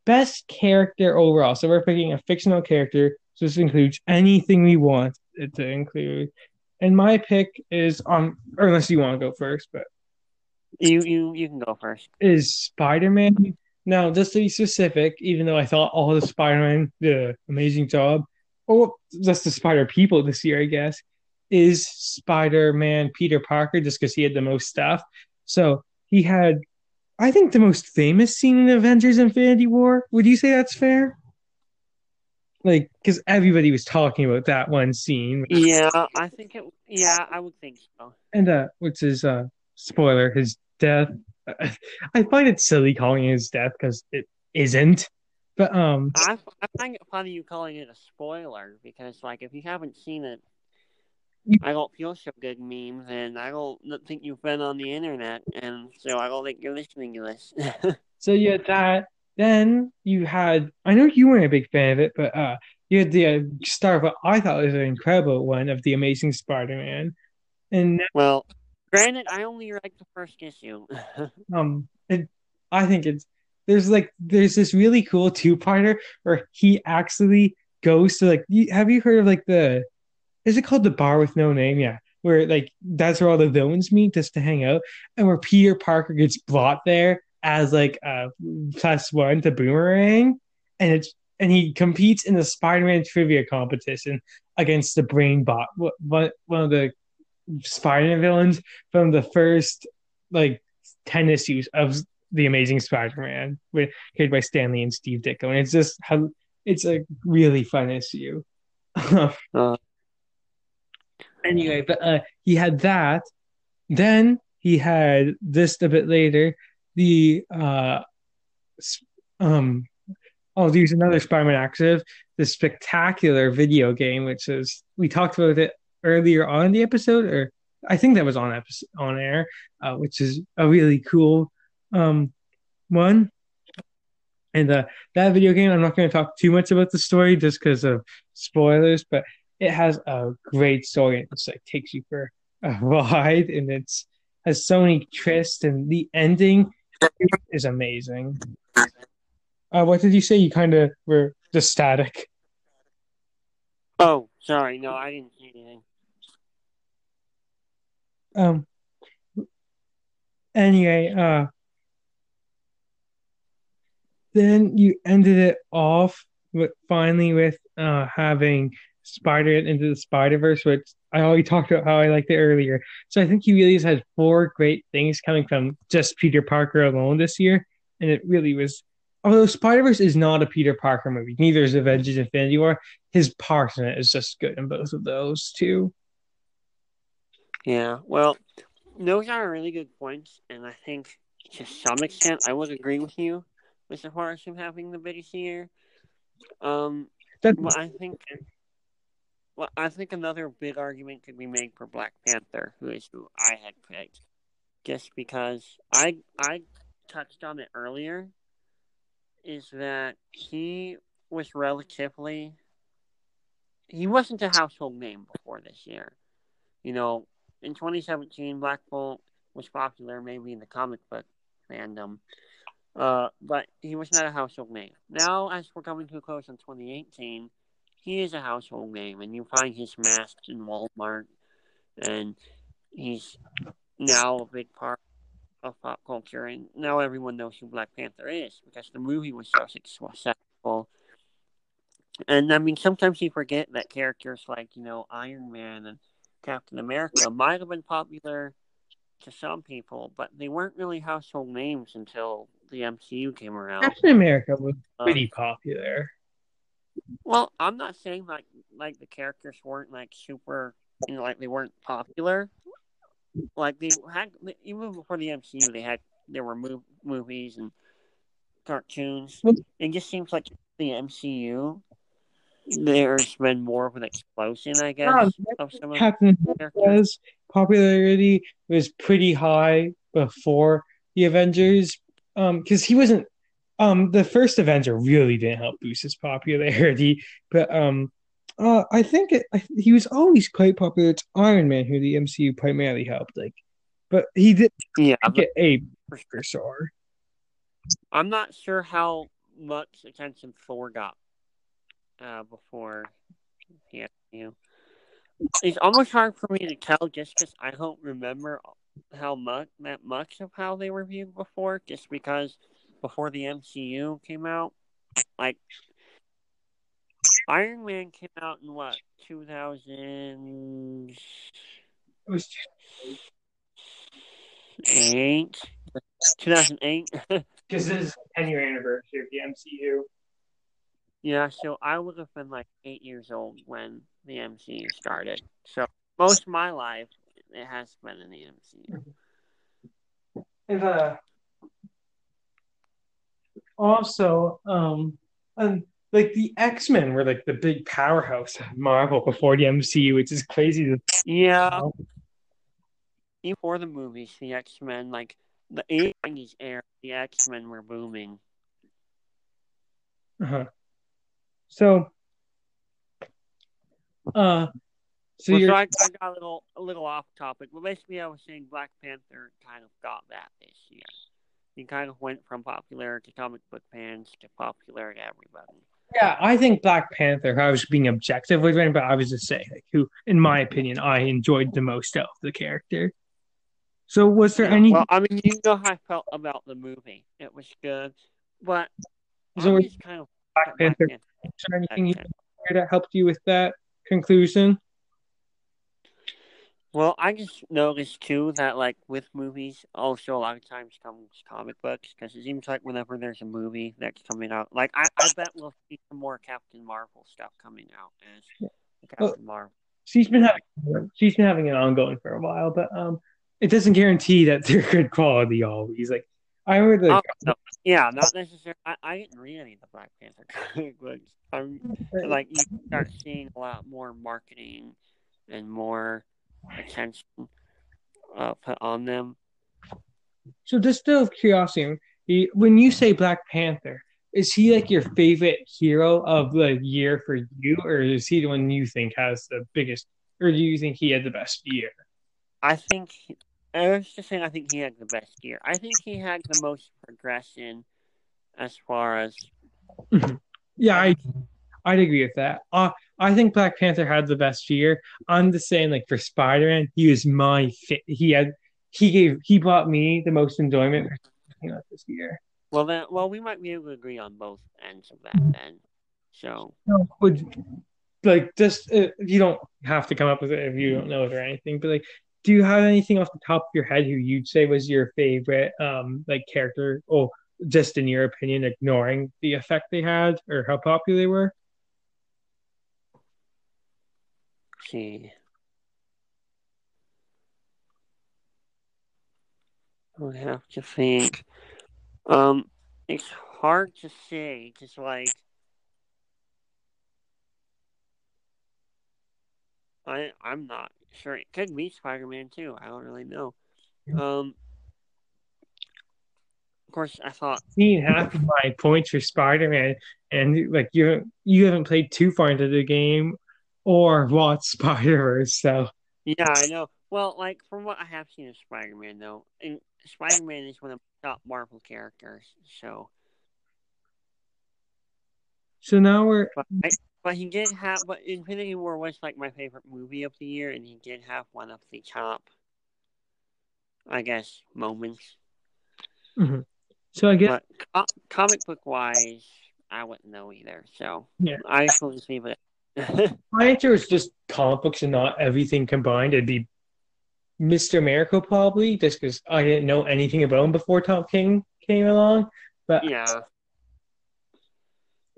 best character overall. So we're picking a fictional character. So this includes anything we want it to include. And my pick is on, or unless you want to go first, but you you you can go first. Is Spider Man now, just to be specific, even though I thought all the Spider-Man did an amazing job, or just the Spider people this year, I guess, is Spider-Man Peter Parker just because he had the most stuff. So he had, I think, the most famous scene in Avengers: Infinity War. Would you say that's fair? Like, because everybody was talking about that one scene. Yeah, I think it. Yeah, I would think so. And uh, which is uh, spoiler, his death I find it silly calling it his death because it isn't. But um, I, I find it funny you calling it a spoiler because, like, if you haven't seen it, I don't feel so good memes, and I don't think you've been on the internet, and so I don't think you're listening to this. so you had that. Then you had. I know you weren't a big fan of it, but uh, you had the uh, start of what I thought was an incredible one of the Amazing Spider-Man, and well, Granted, I only read the first issue. um, it, I think it's there's like there's this really cool two-parter where he actually goes to like. Have you heard of like the? Is it called the bar with no name? Yeah, where like that's where all the villains meet just to hang out, and where Peter Parker gets brought there as like a plus one to Boomerang, and it's and he competes in the Spider-Man trivia competition against the Brain Bot, one one of the Spider-Man villains from the first like ten issues of the Amazing Spider-Man, with created by Stan Lee and Steve Ditko, and it's just how it's a really fun issue. Uh, anyway, but uh, he had that. Then he had this a bit later. The uh, um, I'll use another Spider-Man active. The spectacular video game, which is we talked about it earlier on the episode, or I think that was on episode on air, uh, which is a really cool um one. And uh, that video game, I'm not going to talk too much about the story just because of spoilers, but it has a great story. It's like takes you for a ride, and it's has so many twists, and the ending is amazing. Uh, what did you say? You kind of were just static. oh, sorry. No, I didn't see anything. Um. Anyway, uh, then you ended it off with finally with uh having Spider into the Spider Verse, which I already talked about how I liked it earlier. So I think he really has had four great things coming from just Peter Parker alone this year, and it really was. Although Spider Verse is not a Peter Parker movie, neither is Avengers: Infinity War. His part in it is just good in both of those too. Yeah, well, those are really good points, and I think to some extent I would agree with you with the him having the biggest year. Um, That, well, I think, well, I think another big argument could be made for Black Panther, who is who I had picked, just because I I touched on it earlier, is that he was relatively he wasn't a household name before this year. You know, in 2017, Black Bolt was popular maybe in the comic book fandom, uh, but he was not a household name. Now, as we're coming to a close on 2018, he is a household name, and you find his masks in Walmart, and he's now a big part of pop culture, and now everyone knows who Black Panther is because the movie was so successful. And I mean, sometimes you forget that characters like you know Iron Man and Captain America might have been popular to some people, but they weren't really household names until the MCU came around. Captain America was Um, pretty popular. Well, I'm not saying like like the characters weren't like super, you know, like they weren't popular. Like they had even before the MCU, they had there were mov- movies and cartoons. It just seems like the MCU, there's been more of an explosion, I guess, of some Captain. America's popularity was pretty high before the Avengers, um, because he wasn't. Um, the first Avenger really didn't help boost his popularity, but um, uh, I think it, I, he was always quite popular. It's Iron Man who the MCU primarily helped, like, but he did Yeah, get a sure. I'm not sure how much attention Thor got uh, before the MCU. It's almost hard for me to tell just because I don't remember how much that much of how they were viewed before. Just because before the MCU came out, like Iron Man came out in what two thousand? It was 2008. because this is ten year anniversary of the MCU. Yeah, so I would have been like eight years old when the MCU started. So most of my life, it has been in the MCU. And uh, also, um, and like the X Men were like the big powerhouse of Marvel before the MCU, which is crazy. To, Yeah, before the movies, the X Men, like the 80s era, the X Men were booming. uh-huh. So, uh, so Well, you're so I, I got a little a little off topic, but basically I was saying Black Panther kind of got that this year. He kind of went from popular to comic book fans to popular to everybody. yeah, I think Black Panther. I was being objective with it, but I was just saying like who, in my opinion, I enjoyed the most of the character. So, was there Yeah, any? Well, I mean, you know how I felt about the movie. It was good, but So was kind of Black Panther? Was there anything you that helped you with that conclusion? Well, I just noticed too that like with movies, also a lot of times comes comic books because it seems like whenever there's a movie that's coming out, like I, I bet we'll see some more Captain Marvel stuff coming out as Captain well, Marvel. She's been having she's been having it ongoing for a while, but um, it doesn't guarantee that they're good quality always. Like I heard the oh, yeah, not necessarily. I, I didn't read any of the Black Panther comic books. I'm like you start seeing a lot more marketing and more attention uh, put on them. So, just out of curiosity, when you say Black Panther, is he like your favorite hero of the year for you, or is he the one you think has the biggest, or do you think he had the best year? I think I was just saying. I think he had the best year. I think he had the most progression as far as. yeah, I I'd agree with that. Uh, I think Black Panther had the best year. I'm just saying, like for Spider Man, he was my fit. He had he gave he brought me the most enjoyment this year. Well, then, well, we might be able to agree on both ends of that then. So, would like just uh, you don't have to come up with it if you don't know it or anything, but like, do you have anything off the top of your head who you'd say was your favorite um like character? Or just in your opinion, ignoring the effect they had or how popular they were? See. I have to think. Um, it's hard to say. Just like I, I'm not sure. It could be Spider-Man too. I don't really know. Um, of course, I thought seeing half of my points for Spider-Man, and like you, you haven't played too far into the game, or watch Spider. So yeah, I know. Well, like from what I have seen of Spider Man, though, and Spider Man is one of the top Marvel characters. So. So now we're. But, I, but he did have, but Infinity War was like my favorite movie of the year, and he did have one of the top, I guess, moments. Mm-hmm. So I guess, but co- comic book wise, I wouldn't know either. So yeah, I just want to see it my answer is just comic books and not everything combined. It'd be Mr. Miracle probably, just because I didn't know anything about him before Tom King came along. But yeah.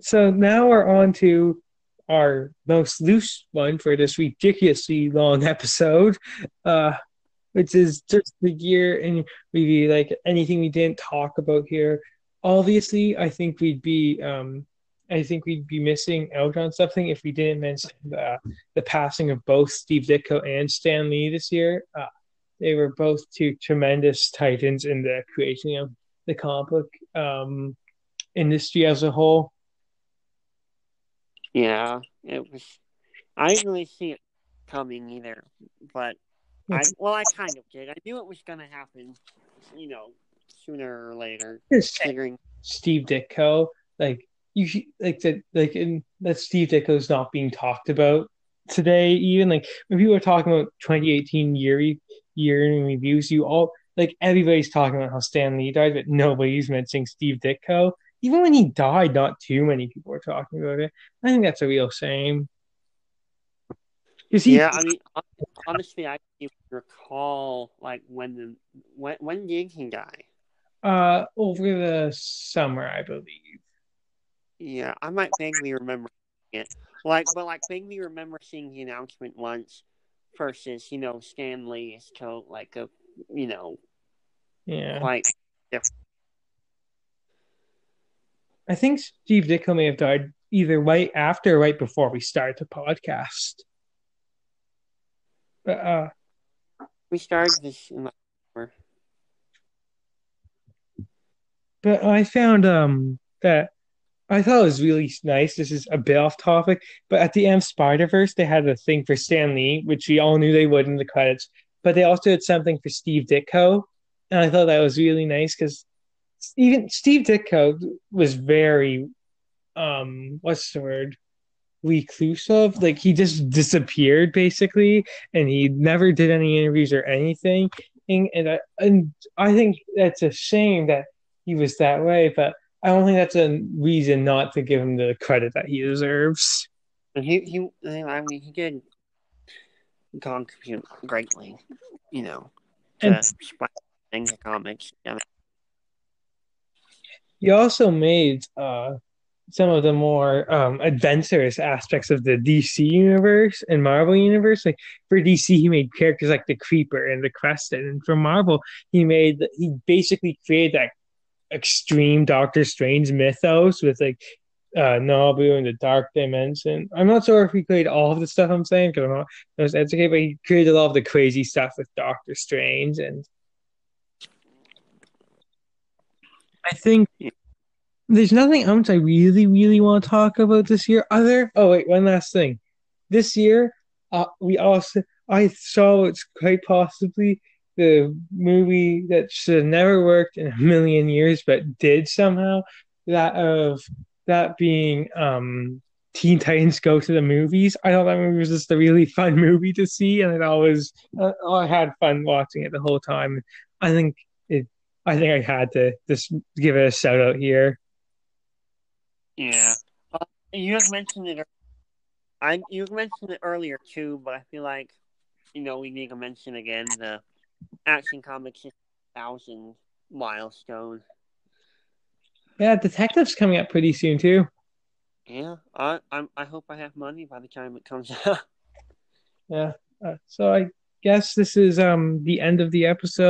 So now we're on to our most loose one for this ridiculously long episode, uh, which is just the year and review. Like anything we didn't talk about here. Obviously, I think we'd be um, I think we'd be missing out on something if we didn't mention the, the passing of both Steve Ditko and Stan Lee this year. Uh, they were both two tremendous titans in the creation of the comic book um, industry as a whole. Yeah, it was. I didn't really see it coming either, but I well, I kind of did. I knew it was going to happen, you know, sooner or later. Considering Steve Ditko, like you like that like in that Steve Ditko's not being talked about today. Even like when people are talking about 2018 year year in reviews, you all like everybody's talking about how Stan Lee died, but nobody's mentioning Steve Ditko. Even when he died, not too many people are talking about it. I think that's a real shame. He, yeah, I mean, honestly, I can recall like when the when when did he die? Uh, over the summer, I believe. Yeah, I might vaguely remember it. Like, but like vaguely remember seeing the announcement once versus, you know, Stan Lee is told like a, you know, yeah, like different. I think Steve Ditko may have died either right after or right before we started the podcast. But uh we started this in But I found um that I thought it was really nice. This is a bit off topic, but at the end of Spider Verse, they had a thing for Stan Lee, which we all knew they would in the credits. But they also did something for Steve Ditko, and I thought that was really nice because even Steve Ditko was very, um, what's the word, reclusive. Like he just disappeared basically, and he never did any interviews or anything. And I, and I think that's a shame that he was that way, but I don't think that's a reason not to give him the credit that he deserves. He, he, I mean, he did. contribute greatly, you know, And- to Spider-Man comics. Yeah, He also made uh, some of the more um, adventurous aspects of the DC universe and Marvel universe. Like for DC, he made characters like the Creeper and the Crested, and for Marvel, he made he basically created that extreme Doctor Strange mythos with like uh, Nabu and the Dark Dimension. I'm not sure if he created all of the stuff I'm saying because I'm not most educated, but he created a lot of the crazy stuff with Doctor Strange and. I think there's nothing else I really, really want to talk about this year. Other oh wait, one last thing. This year, uh, we also I saw it's quite possibly the movie that should have never worked in a million years, but did somehow. That of that being um Teen Titans Go to the Movies. I thought that movie was just a really fun movie to see, and it always uh, I had fun watching it the whole time. I think it. I think I had to just give it a shout out here. yeah. Uh, you have mentioned it. I you mentioned it earlier too, but I feel like you know we need to mention again the Action Comics thousand milestone. Yeah, Detective's coming up pretty soon too. Yeah, I I'm, I hope I have money by the time it comes out. Yeah. Uh, so I guess this is um the end of the episode.